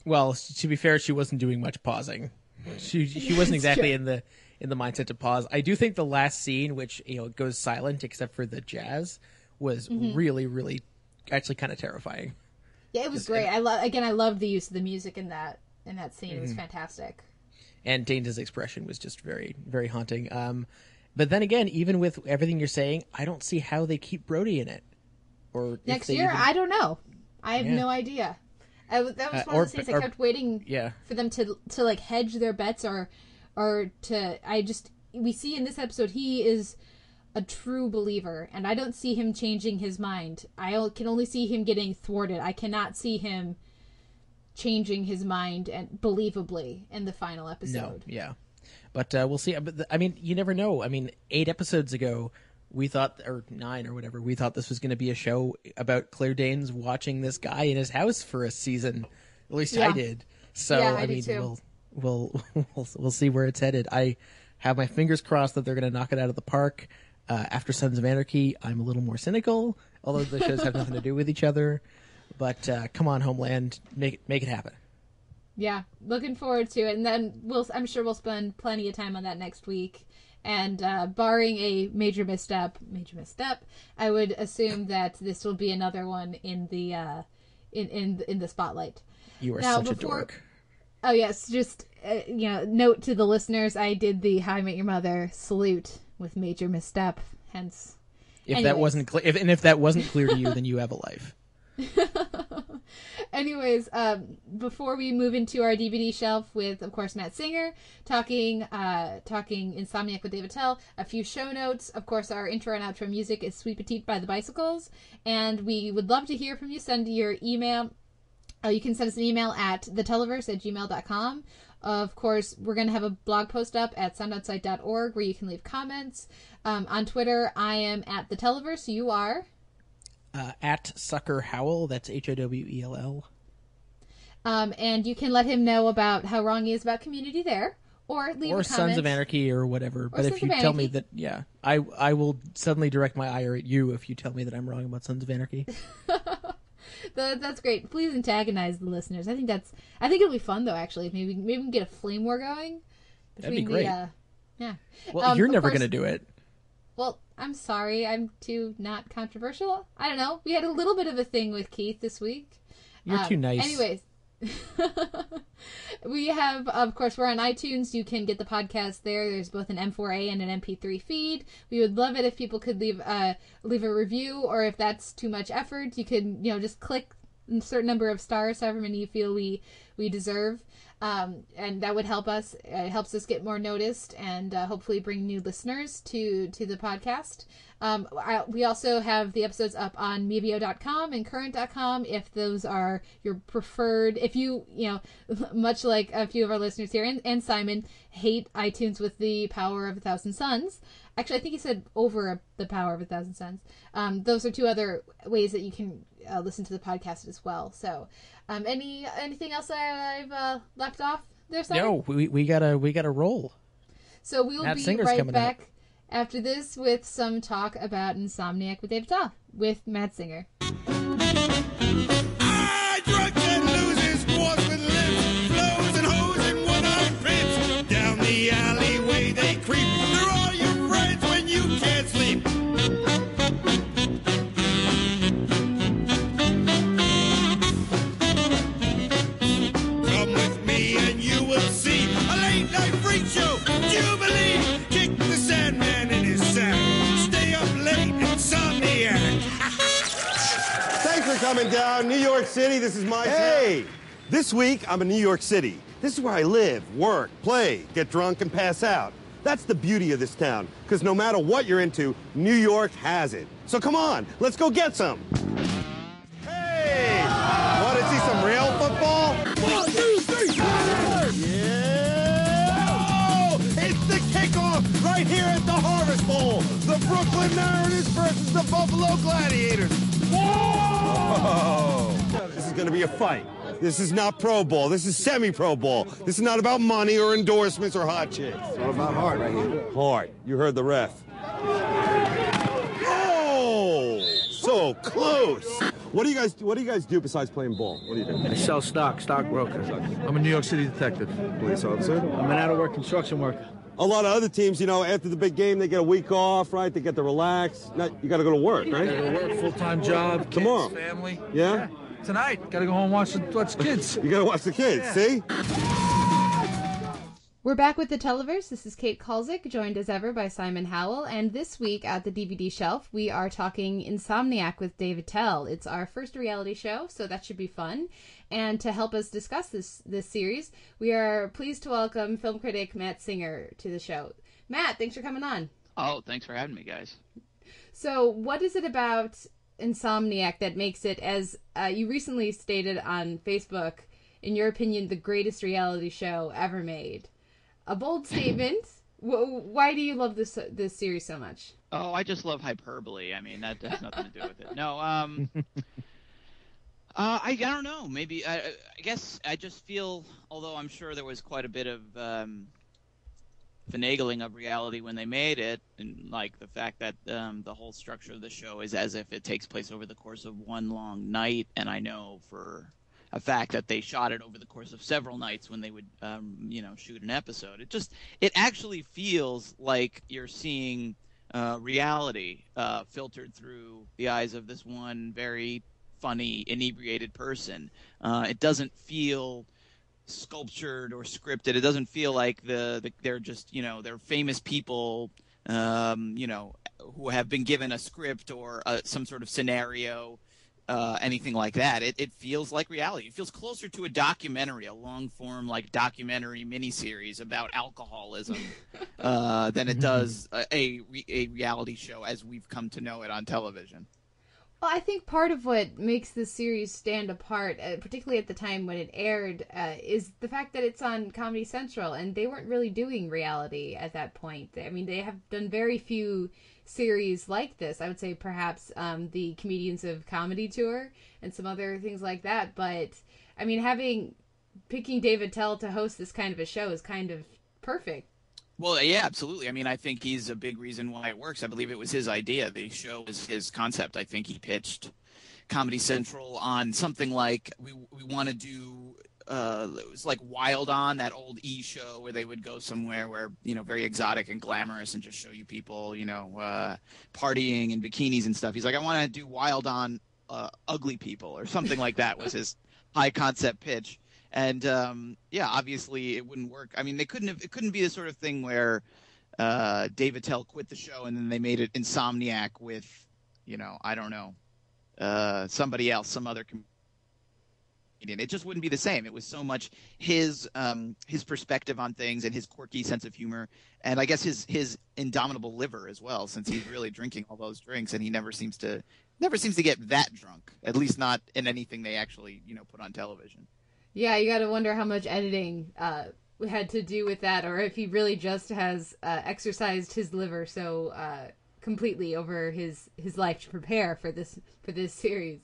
Well, to be fair, she wasn't doing much pausing. She she wasn't exactly true. in the in the mindset to pause. I do think the last scene, which you know goes silent except for the jazz, was Mm-hmm. really really actually kind of terrifying. yeah it was great i love again i love the use of the music in that in that scene it Mm-hmm. was fantastic and Danes' expression was just very, very haunting. Um, but then again, even with everything you're saying, I don't see how they keep Brody in it. Or next year even- i don't know i have Yeah. no idea I, that was Uh, one or- of the things i kept waiting yeah, for them to to like hedge their bets or or to i just we see in this episode he is a true believer and i don't see him changing his mind I can only see him getting thwarted i cannot see him changing his mind and believably in the final episode. no, yeah. But uh, we'll see. But I mean, you never know. I mean, eight episodes ago, we thought, or nine or whatever, we thought this was going to be a show about Claire Danes watching this guy in his house for a season. At least I did. So Yeah, I I, mean, we'll we'll we'll we'll see where it's headed. I have my fingers crossed that they're going to knock it out of the park. Uh, after Sons of Anarchy, I'm a little more cynical, although the shows have nothing to do with each other. But uh, come on, Homeland, make it make it happen. yeah looking forward to it and then we'll i'm sure we'll spend plenty of time on that next week and uh, barring a major misstep major misstep i would assume that this will be another one in the uh in in, in the spotlight You are Now, such a dork. Oh yes, just uh, you know, note to the listeners: I did the "How I Met Your Mother" salute with major misstep. Hence, If that wasn't clear, if, and if that wasn't clear to you, then you have a life. anyways, um, before we move into our DVD shelf with, of course, Matt Singer talking, uh, talking Insomniac with Dave Attell. A few show notes. Of course, our intro and outro music is "Sweet Petite" by the Bicycles, and we would love to hear from you. Send your email Uh, you can send us an email at theteleverse at gmail.com. Of course, we're going to have a blog post up at soundonsight.org where you can leave comments. Um, on Twitter, I am at the Televerse. You are. Uh, at Sucker Howell, that's H O W E L L. Um, and you can let him know about how wrong he is about community there. Or leave Or a comment. Sons of Anarchy or whatever. but if you tell me that, yeah, I I will suddenly direct my ire at you if you tell me that I'm wrong about Sons of Anarchy. That, that's great. Please antagonize the listeners. I think that's. I think it'll be fun though. Actually, maybe maybe we can get a flame war going. That'd be great. The, uh, yeah. Well, Um, you're never course- going to do it. Well, I'm sorry. I'm too not controversial. I don't know. We had a little bit of a thing with Keith this week. You're Um, too nice. Anyways, we have, of course, we're on iTunes. You can get the podcast there. There's both an M4A and an MP3 feed. We would love it if people could leave uh leave a review, or if that's too much effort, you could you know just click certain number of stars, however many you feel we we deserve, um, and that would help us. It helps us get more noticed and uh, hopefully bring new listeners to to the podcast. Um, I, we also have the episodes up on Mevio.com and Current.com if those are your preferred. If you, you know, much like a few of our listeners here and, and Simon, hate iTunes with the power of a thousand suns. Actually, I think he said over the power of a thousand suns. Um, those are two other ways that you can uh, listen to the podcast as well. So, um, any anything else I, I've uh, left off there, Simon? No, we we gotta we gotta roll. So we will Matt be Singer's right coming up. back after this with some talk about Insomniac with Dave Attell with Matt Singer. Coming down, New York City. This is my hey. This week I'm in New York City. This is where I live, work, play, get drunk, and pass out. That's the beauty of this town, because no matter what you're into, New York has it. So come on, let's go get some. Hey! Want to see some real football? Kickoff right here at the Harvest Bowl. The Brooklyn Mariners versus the Buffalo Gladiators. Whoa! This is going to be a fight. This is not Pro Bowl. This is semi-Pro Bowl. This is not about money or endorsements or hot chicks. It's all about heart right here. Heart. You heard the ref. Oh, so close. What do you guys? What do you guys do besides playing ball? What do you do? I sell stock, stockbroker. I'm a New York City detective. Police officer. I'm an out-of-work construction worker. A lot of other teams, you know, after the big game, they get a week off, right? They get to relax. Not, you got to go to work, right? go to work, full-time job, kids, Tomorrow. family. Yeah. Tonight, gotta go home and watch the watch kids. You got to watch the kids. Yeah. See? We're back with the Televerse. This is Kate Kulzick, joined as ever by Simon Howell. And this week at the DVD shelf, we are talking Insomniac with Dave Attell. It's our first reality show, so that should be fun. And to help us discuss this this series, we are pleased to welcome film critic Matt Singer to the show. Matt, thanks for coming on. Oh, thanks for having me, guys. So, what is it about Insomniac that makes it, as uh, you recently stated on Facebook, in your opinion, the greatest reality show ever made? A bold statement. Why do you love this this series so much? Oh, I just love hyperbole. I mean, that has nothing to do with it. No, um, uh, I, I don't know. Maybe I, I guess I just feel, although I'm sure there was quite a bit of um, finagling of reality when they made it, and like the fact that um, the whole structure of the show is as if it takes place over the course of one long night, and I know for a fact that they shot it over the course of several nights when they would, um, you know, shoot an episode. It just, it actually feels like you're seeing uh, reality uh, filtered through the eyes of this one very funny, inebriated person. Uh, it doesn't feel sculptured or scripted. It doesn't feel like the, the they're just you know they're famous people, um, you know, who have been given a script or uh, some sort of scenario. Uh, anything like that. It, it feels like reality. It feels closer to a documentary, a long form like documentary miniseries about alcoholism, uh, than it does a, a re- a reality show as we've come to know it on television. Well, I think part of what makes this series stand apart, uh, particularly at the time when it aired, uh, is the fact that it's on Comedy Central, and they weren't really doing reality at that point. I mean, they have done very few series like this. I would say perhaps um, the Comedians of Comedy tour and some other things like that. But I mean, having picking Dave Attell to host this kind of a show is kind of perfect. Well, yeah, absolutely. I mean, I think he's a big reason why it works. I believe it was his idea. The show was his concept. I think he pitched Comedy Central on something like we we want to do. Uh, it was like Wild On, that old E show where they would go somewhere where you know very exotic and glamorous and just show you people you know uh, partying in bikinis and stuff. He's like, I want to do Wild On, uh, ugly people or something like that was his high concept pitch and um, yeah, obviously it wouldn't work. I mean, they couldn't have. It couldn't be the sort of thing where uh, Dave Attell quit the show and then they made it Insomniac with, you know, I don't know, uh, somebody else, some other com- It just wouldn't be the same. It was so much his um, his perspective on things and his quirky sense of humor, and I guess his his indomitable liver as well, since he's really drinking all those drinks and he never seems to never seems to get that drunk. At least not in anything they actually you know put on television. Yeah, you got to wonder how much editing uh, had to do with that, or if he really just has uh, exercised his liver so uh, completely over his his life to prepare for this for this series.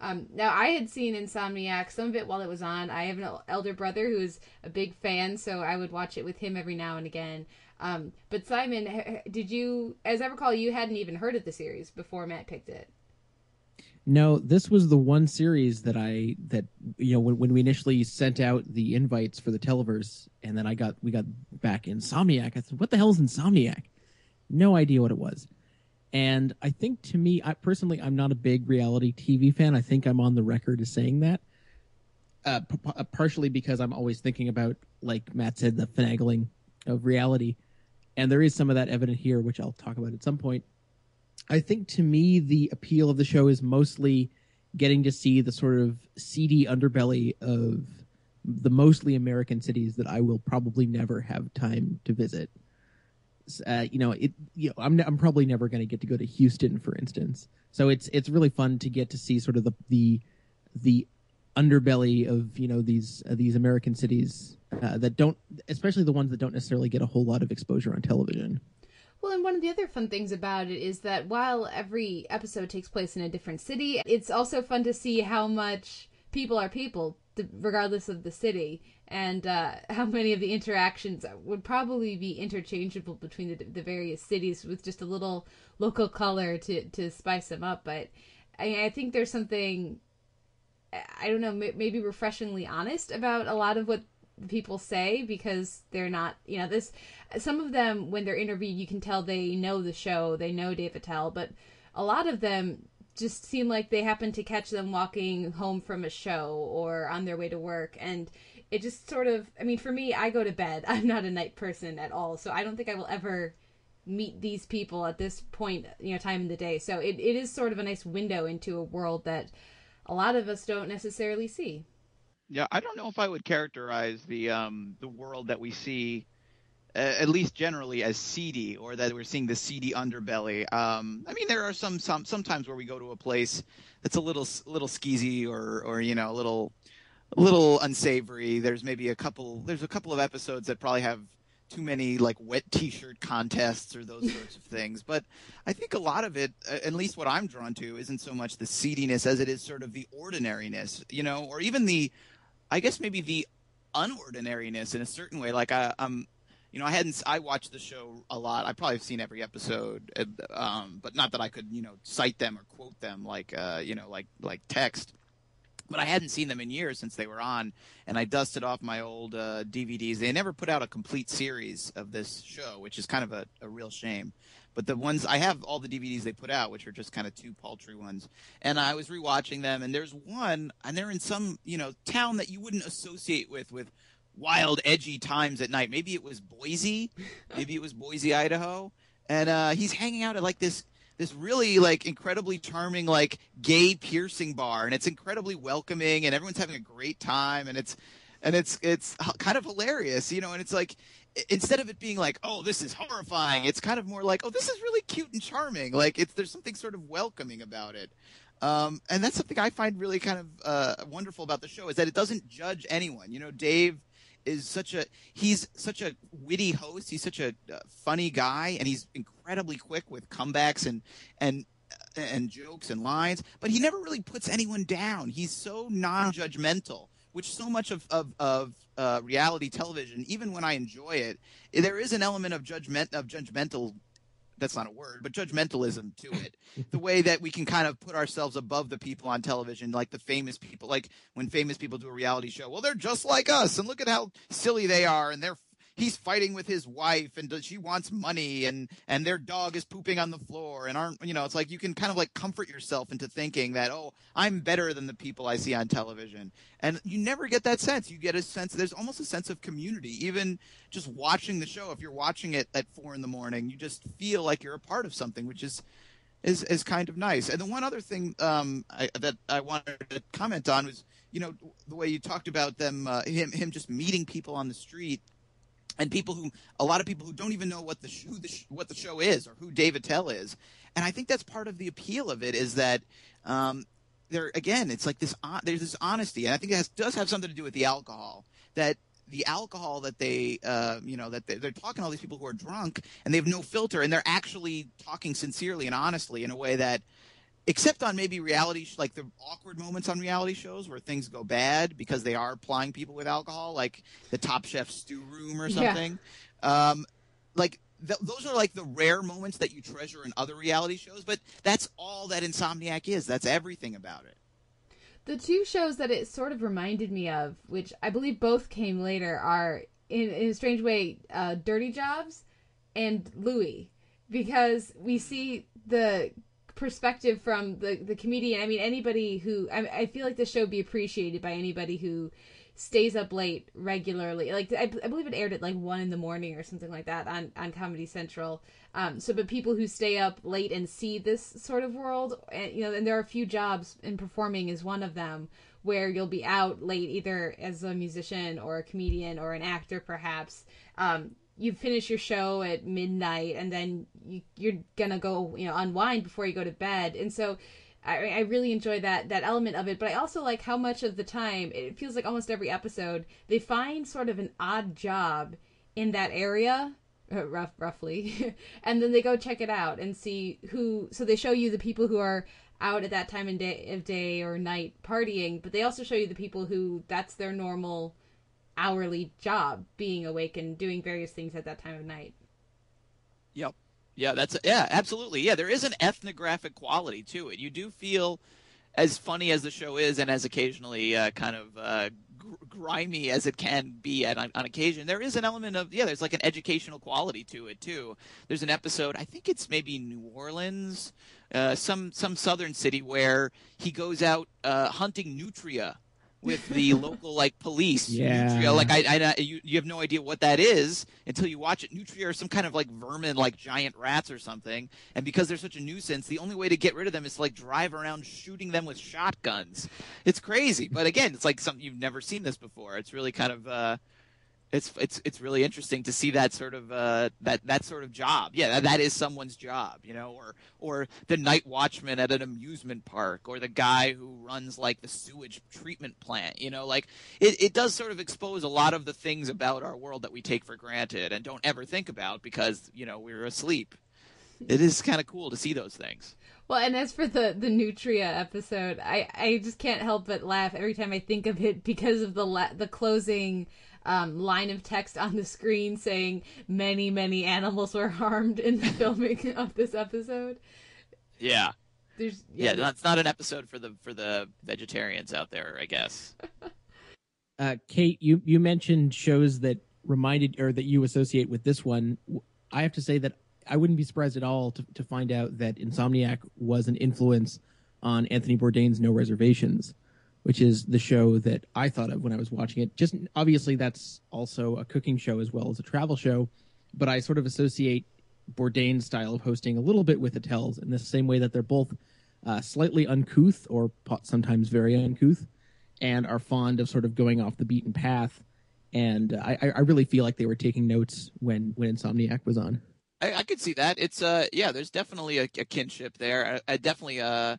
Um, now, I had seen Insomniac some of it while it was on. I have an elder brother who's a big fan, so I would watch it with him every now and again. Um, but Simon, did you, as I recall, you hadn't even heard of the series before Matt picked it? No, this was the one series that I that you know when, when we initially sent out the invites for the Televerse, and then I got we got back Insomniac. I said, "What the hell is Insomniac?" No idea what it was. And I think to me, I personally, I'm not a big reality TV fan. I think I'm on the record as saying that. Uh, p- p- partially because I'm always thinking about, like Matt said, the finagling of reality, and there is some of that evident here, which I'll talk about at some point. I think to me, the appeal of the show is mostly getting to see the sort of seedy underbelly of the mostly American cities that I will probably never have time to visit. Uh, you know, it. You know, I'm I'm probably never going to get to go to Houston, for instance. So it's it's really fun to get to see sort of the the the underbelly of you know these uh, these American cities uh, that don't, especially the ones that don't necessarily get a whole lot of exposure on television. Well, and one of the other fun things about it is that while every episode takes place in a different city, it's also fun to see how much people are people, regardless of the city, and uh, how many of the interactions would probably be interchangeable between the, the various cities with just a little local color to, to spice them up. But I, I think there's something, I don't know, maybe refreshingly honest about a lot of what people say because they're not you know this some of them when they're interviewed you can tell they know the show they know Dave Attell but a lot of them just seem like they happen to catch them walking home from a show or on their way to work. And it just sort of i mean for me i go to bed. I'm not a night person at all. So i don't think i will ever meet these people at this point you know time in the day. So it, it is sort of a nice window into a world that a lot of us don't necessarily see. Yeah, I don't know if I would characterize the um, the world that we see, at least generally, as seedy, or that we're seeing the seedy underbelly. Um, I mean, there are some some sometimes where we go to a place that's a little little skeezy, or or you know, a little a little unsavory. There's maybe a couple. There's a couple of episodes that probably have too many like wet t-shirt contests or those sorts of things. But I think a lot of it, at least what I'm drawn to, isn't so much the seediness as it is sort of the ordinariness, you know, or even the I guess maybe the unordinariness in a certain way. Like I, um, you know, I hadn't I watched the show a lot. I probably have seen every episode, um, but not that I could you know cite them or quote them like uh, you know like like text. But I hadn't seen them in years since they were on, and I dusted off my old uh, DVDs. They never put out a complete series of this show, which is kind of a, a real shame. But the ones I have all the DVDs they put out, which are just kind of two paltry ones, and I was rewatching them, and there's one, and they're in some you know town that you wouldn't associate with with wild, edgy times at night. Maybe it was Boise, maybe it was Boise, Idaho, and uh, he's hanging out at like this this really like incredibly charming like gay piercing bar, and it's incredibly welcoming, and everyone's having a great time, and it's and it's it's kind of hilarious, you know, and it's like instead of it being like, oh, this is horrifying, it's kind of more like, oh, this is really cute and charming. Like it's there's something sort of welcoming about it. Um, and that's something I find really kind of uh, wonderful about the show is that it doesn't judge anyone. You know, Dave is such a he's such a witty host. He's such a uh, funny guy, and he's incredibly quick with comebacks and and and jokes and lines. But he never really puts anyone down. He's so non-judgmental which so much of of, of uh, reality television, even when I enjoy it, there is an element of judgment of judgmental. That's not a word, but judgmentalism to it. the way that we can kind of put ourselves above the people on television, like the famous people, like when famous people do a reality show. Well, they're just like us, and look at how silly they are, and they're he's fighting with his wife and she wants money and and their dog is pooping on the floor and aren't you know it's like you can kind of like comfort yourself into thinking that oh i'm better than the people i see on television. And you never get that sense. You get a sense there's almost a sense of community. Even just watching the show if you're watching it at four in the morning you just feel like you're a part of something which is is is kind of nice. And the one other thing um, I, that i wanted to comment on was you know, the way you talked about them, uh, him, him just meeting people on the street, and people who, a lot of people who don't even know what the sh- who the sh- what the show is or who Dave Attell is, and I think that's part of the appeal of it is that. Um, there again, it's like this. hon- There's this honesty, and I think it has, does have something to do with the alcohol. That the alcohol that they, uh, you know, that they, they're talking to all these people who are drunk and they have no filter, and they're actually talking sincerely and honestly in a way that, except on maybe reality, sh- like the awkward moments on reality shows where things go bad because they are plying people with alcohol, like the Top Chef stew room or Yeah. something. Um, like th- those are like the rare moments that you treasure in other reality shows, but that's all that Insomniac is. That's everything about it. The two shows that it sort of reminded me of, which I believe both came later, are in, in a strange way, uh, Dirty Jobs and Louie, because we see the perspective from the the comedian. I mean, anybody who I, I feel like the show would be appreciated by anybody who stays up late regularly. Like I, I believe it aired at like one in the morning or something like that on on Comedy Central. Um, so, but people who stay up late and see this sort of world, and you know, and there are a few jobs, and performing is one of them, where you'll be out late either as a musician or a comedian or an actor, perhaps. Um, you finish your show at midnight, and then you, you're gonna go, you know, unwind before you go to bed, and so. I, I really enjoy that that element of it, but I also like how much of the time it feels like almost every episode they find sort of an odd job in that area uh, rough roughly and then they go check it out and see who so they show you the people who are out at that time of day, of day or night partying but they also show you the people who that's their normal hourly job being awake and doing various things at that time of night Yep. Yeah, that's yeah, absolutely. Yeah, there is an ethnographic quality to it. You do feel as funny as the show is, and as occasionally uh, kind of uh, grimy as it can be at on, on occasion. There is an element of yeah. There's like an educational quality to it too. There's an episode. I think it's maybe New Orleans, uh, some some southern city where he goes out uh, hunting nutria with the local like police. Yeah. Nutria, like I, I you, you have no idea what that is until you watch it. Nutria are some kind of like vermin, like giant rats or something. And because they're such a nuisance, the only way to get rid of them is to like drive around shooting them with shotguns. It's crazy, but again, it's like something you've never seen this before. It's really kind of. uh it's it's it's really interesting to see that sort of uh, that that sort of job. Yeah, that, that is someone's job, you know, or or the night watchman at an amusement park, or the guy who runs like the sewage treatment plant. You know, like it, it does sort of expose a lot of the things about our world that we take for granted and don't ever think about because you know we're asleep. It is kind of cool to see those things. Well, and as for the the Nutria episode, I I just can't help but laugh every time I think of it because of the la- the closing um, line of text on the screen saying many many animals were harmed in the filming of this episode. Yeah. There's Yeah, that's not an episode for the for the vegetarians out there, I guess. Uh, Kate, you you mentioned shows that reminded or that you associate with this one. I have to say that I wouldn't be surprised at all to, to find out that Insomniac was an influence on Anthony Bourdain's No Reservations, which is the show that I thought of when I was watching it. Just obviously, that's also a cooking show as well as a travel show, but I sort of associate Bourdain's style of hosting a little bit with Attell's in the same way that they're both uh, slightly uncouth or sometimes very uncouth and are fond of sort of going off the beaten path. And I, I- I really feel like they were taking notes when, when Insomniac was on. I, I could see that. It's uh yeah, there's definitely a, a kinship there. I, I definitely uh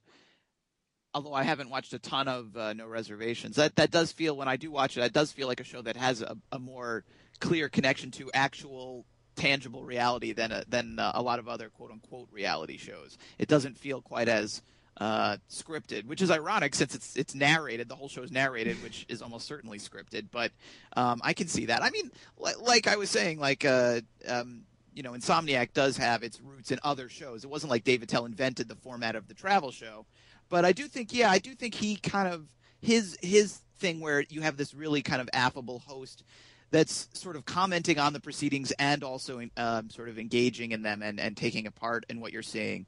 although I haven't watched a ton of uh, No Reservations, that that does feel when I do watch it, it does feel like a show that has a, a more clear connection to actual tangible reality than a, than uh, a lot of other quote unquote reality shows. It doesn't feel quite as uh, scripted, which is ironic since it's it's narrated. The whole show is narrated, which is almost certainly scripted. But um, I can see that. I mean, like, like I was saying, like uh, um, you know, Insomniac does have its roots in other shows. It wasn't like Dave Attell invented the format of the travel show, but I do think, yeah, I do think he kind of his his thing where you have this really kind of affable host that's sort of commenting on the proceedings and also um, sort of engaging in them and, and taking a part in what you're seeing.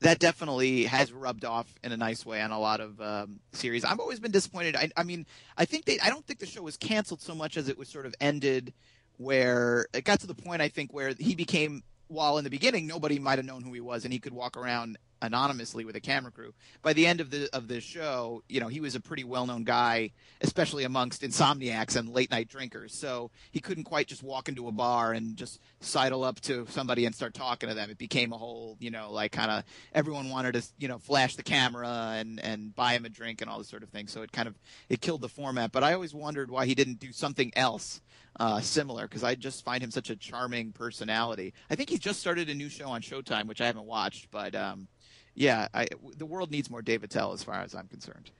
That definitely has rubbed off in a nice way on a lot of um, series. I've always been disappointed. I, I mean, I think they, I don't think the show was canceled so much as it was sort of ended where it got to the point I think where he became while in the beginning nobody might have known who he was and he could walk around anonymously with a camera crew. By the end of the of the show, you know, he was a pretty well known guy, especially amongst insomniacs and late night drinkers. So he couldn't quite just walk into a bar and just sidle up to somebody and start talking to them. It became a whole, you know, like kind of everyone wanted to, you know, flash the camera and and buy him a drink and all this sort of thing. So it kind of it killed the format. But I always wondered why he didn't do something else uh, similar because I just find him such a charming personality. I think he's just started a new show on Showtime, which I haven't watched, but um, yeah, I, the world needs more Dave Attell as far as I'm concerned.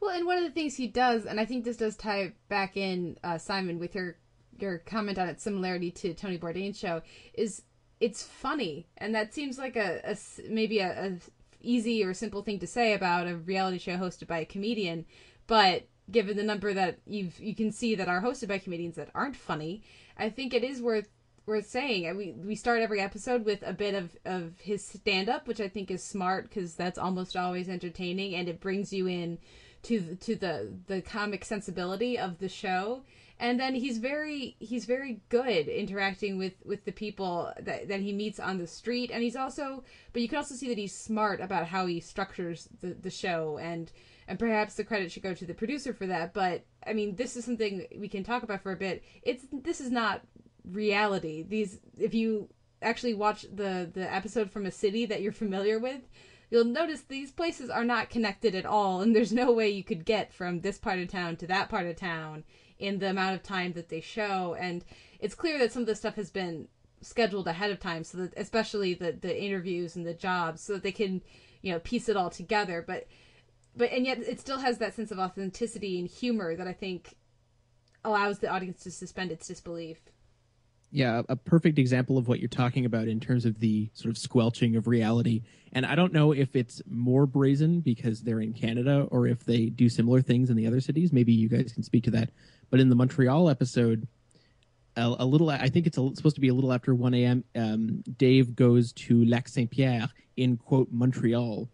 Well, and one of the things he does, and I think this does tie back in, uh, Simon, with your your comment on its similarity to Tony Bourdain's show, is it's funny, and that seems like a, a maybe a, a easy or simple thing to say about a reality show hosted by a comedian, but given the number that you've you can see that are hosted by comedians that aren't funny, I think it is worth worth saying. We we start every episode with a bit of of his stand up, which I think is smart because that's almost always entertaining and it brings you in to to the the comic sensibility of the show. And then he's very he's very good interacting with with the people that that he meets on the street, and he's also but you can also see that he's smart about how he structures the the show and and perhaps the credit should go to the producer for that. But I mean, this is something we can talk about for a bit. It's this is not reality. These, if you actually watch the the episode from a city that you're familiar with, you'll notice these places are not connected at all, and there's no way you could get from this part of town to that part of town in the amount of time that they show. And it's clear that some of the stuff has been scheduled ahead of time, so that especially the the interviews and the jobs, so that they can you know piece it all together. But but and yet it still has that sense of authenticity and humor that I think allows the audience to suspend its disbelief. Yeah, a perfect example of what you're talking about in terms of the sort of squelching of reality. And I don't know if it's more brazen because they're in Canada or if they do similar things in the other cities. Maybe you guys can speak to that. But in the Montreal episode, a, a little, I think it's a, supposed to be a little after 1 a.m., um, Dave goes to Lac Saint Pierre in, quote, Montreal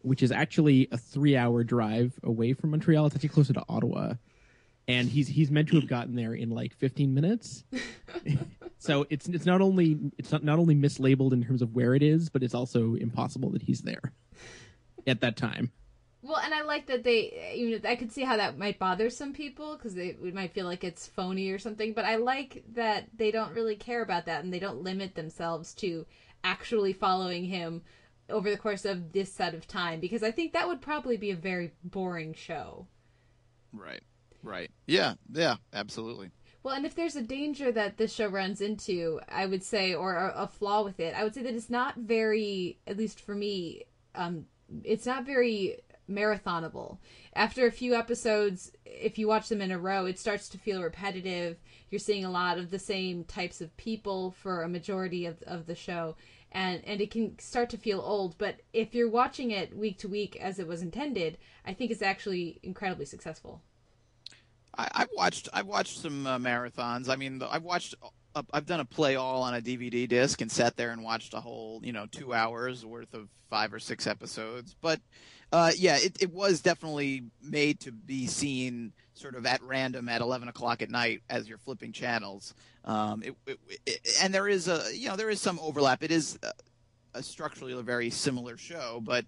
which is actually a three hour drive away from Montreal. It's actually closer to Ottawa. And he's he's meant to have gotten there in like 15 minutes. so it's it's not only it's not, not only mislabeled in terms of where it is, but it's also impossible that he's there at that time. Well, and I like that they, you know, I could see how that might bother some people because they might feel like it's phony or something. But I like that they don't really care about that and they don't limit themselves to actually following him over the course of this set of time because I think that would probably be a very boring show. Right. Right. Yeah. Yeah. Absolutely. Well, and if there's a danger that this show runs into, I would say, or a, a flaw with it, I would say that it's not very, at least for me, um, it's not very marathonable. After a few episodes, if you watch them in a row, it starts to feel repetitive. You're seeing a lot of the same types of people for a majority of, of the show and and it can start to feel old but if you're watching it week to week as it was intended i think it's actually incredibly successful I, have watched I've watched some uh, marathons. I mean, I've watched uh, I've done a play all on a DVD disc and sat there and watched a whole you know two hours worth of five or six episodes. But uh, yeah, it, it was definitely made to be seen sort of at random at 11 o'clock at night as you're flipping channels. Um, it, it, it, and there is a, you know, there is some overlap. It is a, a structurally a very similar show, but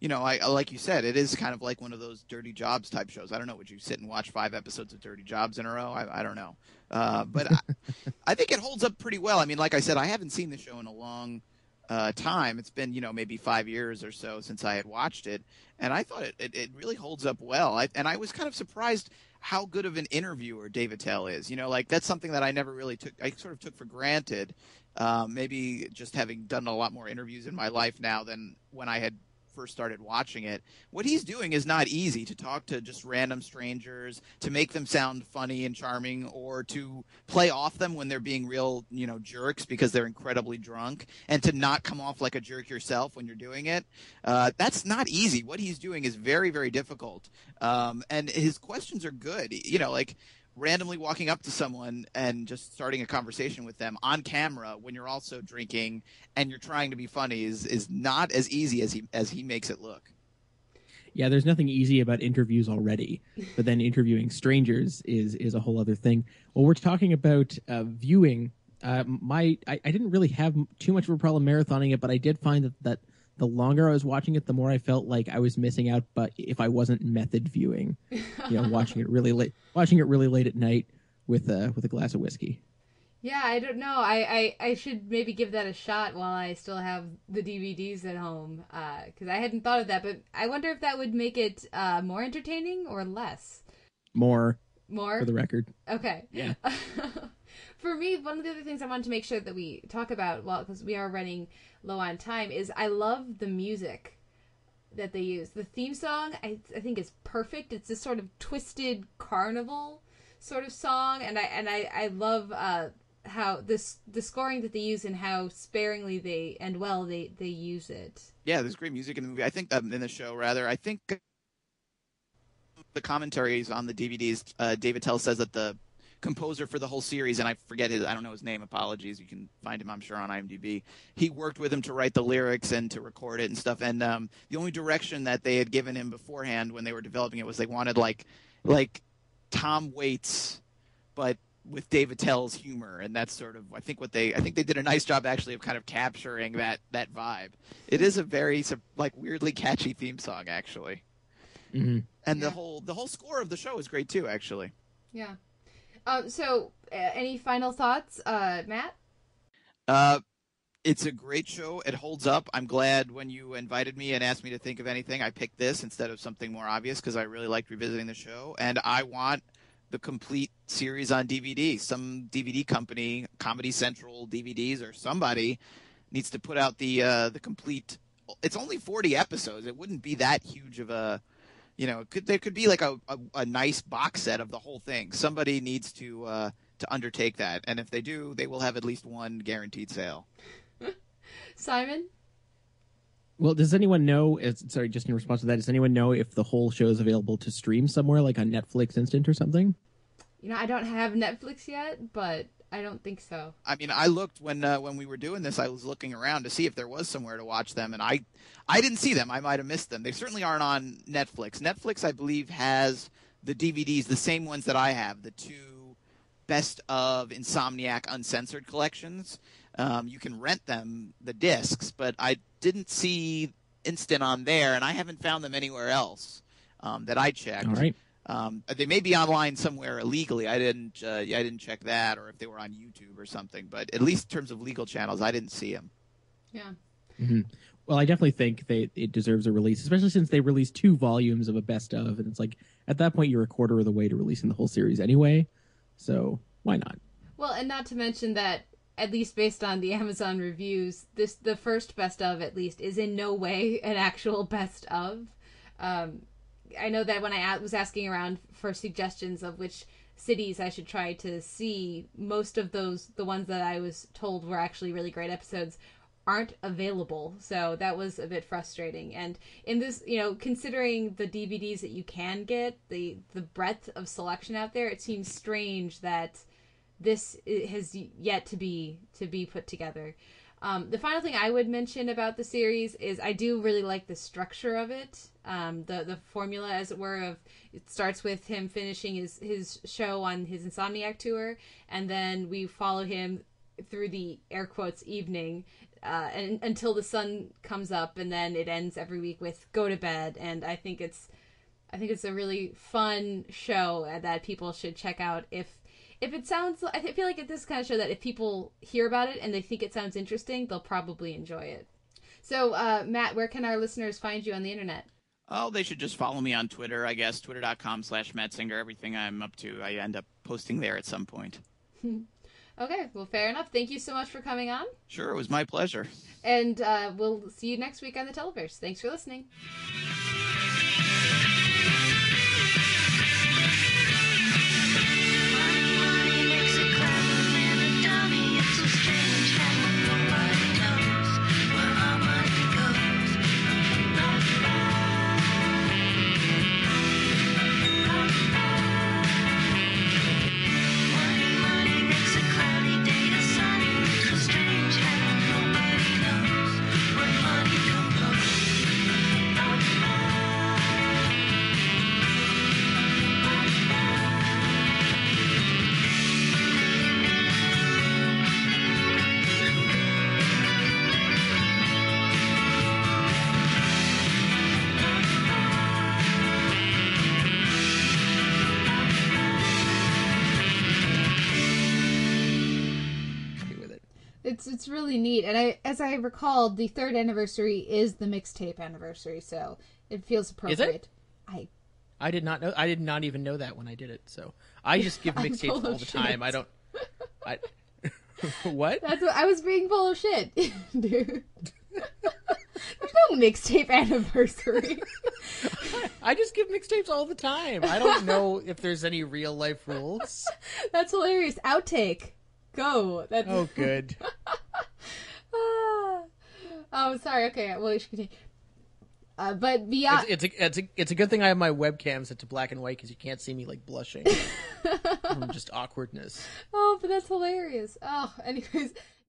you know, I like you said, it is kind of like one of those Dirty Jobs type shows. I don't know. Would you sit and watch five episodes of Dirty Jobs in a row? I, I don't know, uh, but I, I, think it holds up pretty well. I mean, like I said, I haven't seen the show in a long uh, time. It's been you know maybe five years or so since I had watched it, and I thought it, it, it really holds up well. I, and I was kind of surprised how good of an interviewer Dave Attell is. You know, like that's something that I never really took. I sort of took for granted. Um, maybe just having done a lot more interviews in my life now than when I had first started watching it. What he's doing is not easy to talk to just random strangers, to make them sound funny and charming, or to play off them when they're being real, you know, jerks because they're incredibly drunk, and to not come off like a jerk yourself when you're doing it. Uh, that's not easy. What he's doing is very, very difficult. Um, and his questions are good. You know, like randomly walking up to someone and just starting a conversation with them on camera when you're also drinking and you're trying to be funny is is not as easy as he as he makes it look. Yeah, there's nothing easy about interviews already, but then interviewing strangers is is a whole other thing. Well, we're talking about uh, viewing. Uh, my I, I, didn't really have too much of a problem marathoning it, but I did find that that the longer I was watching it, the more I felt like I was missing out. But if I wasn't method viewing, you know, watching it really late, watching it really late at night with a with a glass of whiskey. Yeah, I don't know. I, I, I should maybe give that a shot while I still have the DVDs at home because I hadn't thought of that. But I wonder if that would make it uh, more entertaining or less. More, More for the record. Okay. Yeah. For me, one of the other things I wanted to make sure that we talk about, well, because we are running low on time, is I love the music that they use. The theme song, I, I think, is perfect. It's this sort of twisted carnival sort of song, and I and I I love uh, how this the scoring that they use and how sparingly they and well they they use it. Yeah, there's great music in the movie. I think um, in the show rather. I think the commentaries on the DVDs. Uh, Dave Attell says that the composer for the whole series, and I forget his, I don't know his name. Apologies. You can find him, I'm sure, on IMDb. He worked with him to write the lyrics and to record it and stuff. And um, the only direction that they had given him beforehand when they were developing it was they wanted like like Tom Waits, but with Dave Attell's humor, and that's sort of I think what they I think they did a nice job actually of kind of capturing that that vibe. It is a very like weirdly catchy theme song actually, mm-hmm. and the whole the whole score of the show is great too actually. Yeah. Um. So, uh, any final thoughts, uh, Matt? Uh, it's a great show. It holds up. I'm glad when you invited me and asked me to think of anything, I picked this instead of something more obvious because I really liked revisiting the show. And I want the complete series on DVD. Some DVD company, Comedy Central DVDs, or somebody needs to put out the uh, the complete. It's only 40 episodes. It wouldn't be that huge of a, you know, could there could be like a, a, a nice box set of the whole thing. Somebody needs to uh, to undertake that, and if they do, they will have at least one guaranteed sale. Simon? Well, does anyone know? Sorry, just in response to that, does anyone know if the whole show is available to stream somewhere, like on Netflix Instant or something? You know, I don't have Netflix yet, but I don't think so. I mean, I looked when uh, when we were doing this. I was looking around to see if there was somewhere to watch them, and I I didn't see them. I might have missed them. They certainly aren't on Netflix. Netflix, I believe, has the DVDs, the same ones that I have, the two best of Insomniac uncensored collections. Um, you can rent them, the discs, but I didn't see Instant on there, and I haven't found them anywhere else um, that I checked. All right. Um, they may be online somewhere illegally. I didn't. Uh, I didn't check that, or if they were on YouTube or something. But at least in terms of legal channels, I didn't see them. Yeah. Mm-hmm. Well, I definitely think they it deserves a release, especially since they released two volumes of a best of, and it's like at that point you're a quarter of the way to releasing the whole series anyway. So why not? Well, and not to mention that at least based on the Amazon reviews, this the first best of at least is in no way an actual best of. Um, I know that when I was asking around for suggestions of which cities I should try to see, most of those, the ones that I was told were actually really great episodes, aren't available. So that was a bit frustrating. And in this, you know, considering the DVDs that you can get, the the breadth of selection out there, it seems strange that this has yet to be to be put together. Um, the final thing I would mention about the series is I do really like the structure of it. Um, the the formula, as it were, of it starts with him finishing his his show on his Insomniac tour, and then we follow him through the air quotes evening, uh, and until the sun comes up, and then it ends every week with go to bed. And I think it's I think it's a really fun show that people should check out if if it sounds i feel like this kind of show that if people hear about it and they think it sounds interesting they'll probably enjoy it. So uh, matt where can our listeners find you on the internet? Oh they should just follow me on twitter i guess twitter.com slash matsinger everything i'm up to i end up posting there at some point. Okay well fair enough. Thank you so much for coming on. Sure it was my pleasure. And uh, we'll see you next week on the televerse. Thanks for listening really neat. And I, as I recalled, the third anniversary is the mixtape anniversary, so it feels appropriate. Is it? I I did not know. I did not even know that when I did it. So I just give mixtapes all the time. I don't. I. what? That's what I was being full of shit, dude. There's no mixtape anniversary. I just give mixtapes all the time. I don't know if there's any real life rules. That's hilarious. Outtake. Go. That's Oh, good. Ah. oh, sorry. Okay, well, we should continue. Uh, but beyond, It's, it's a it's a it's a good thing I have my webcam set to black and white because you can't see me like blushing from just awkwardness. oh, but that's hilarious. Oh, anyways,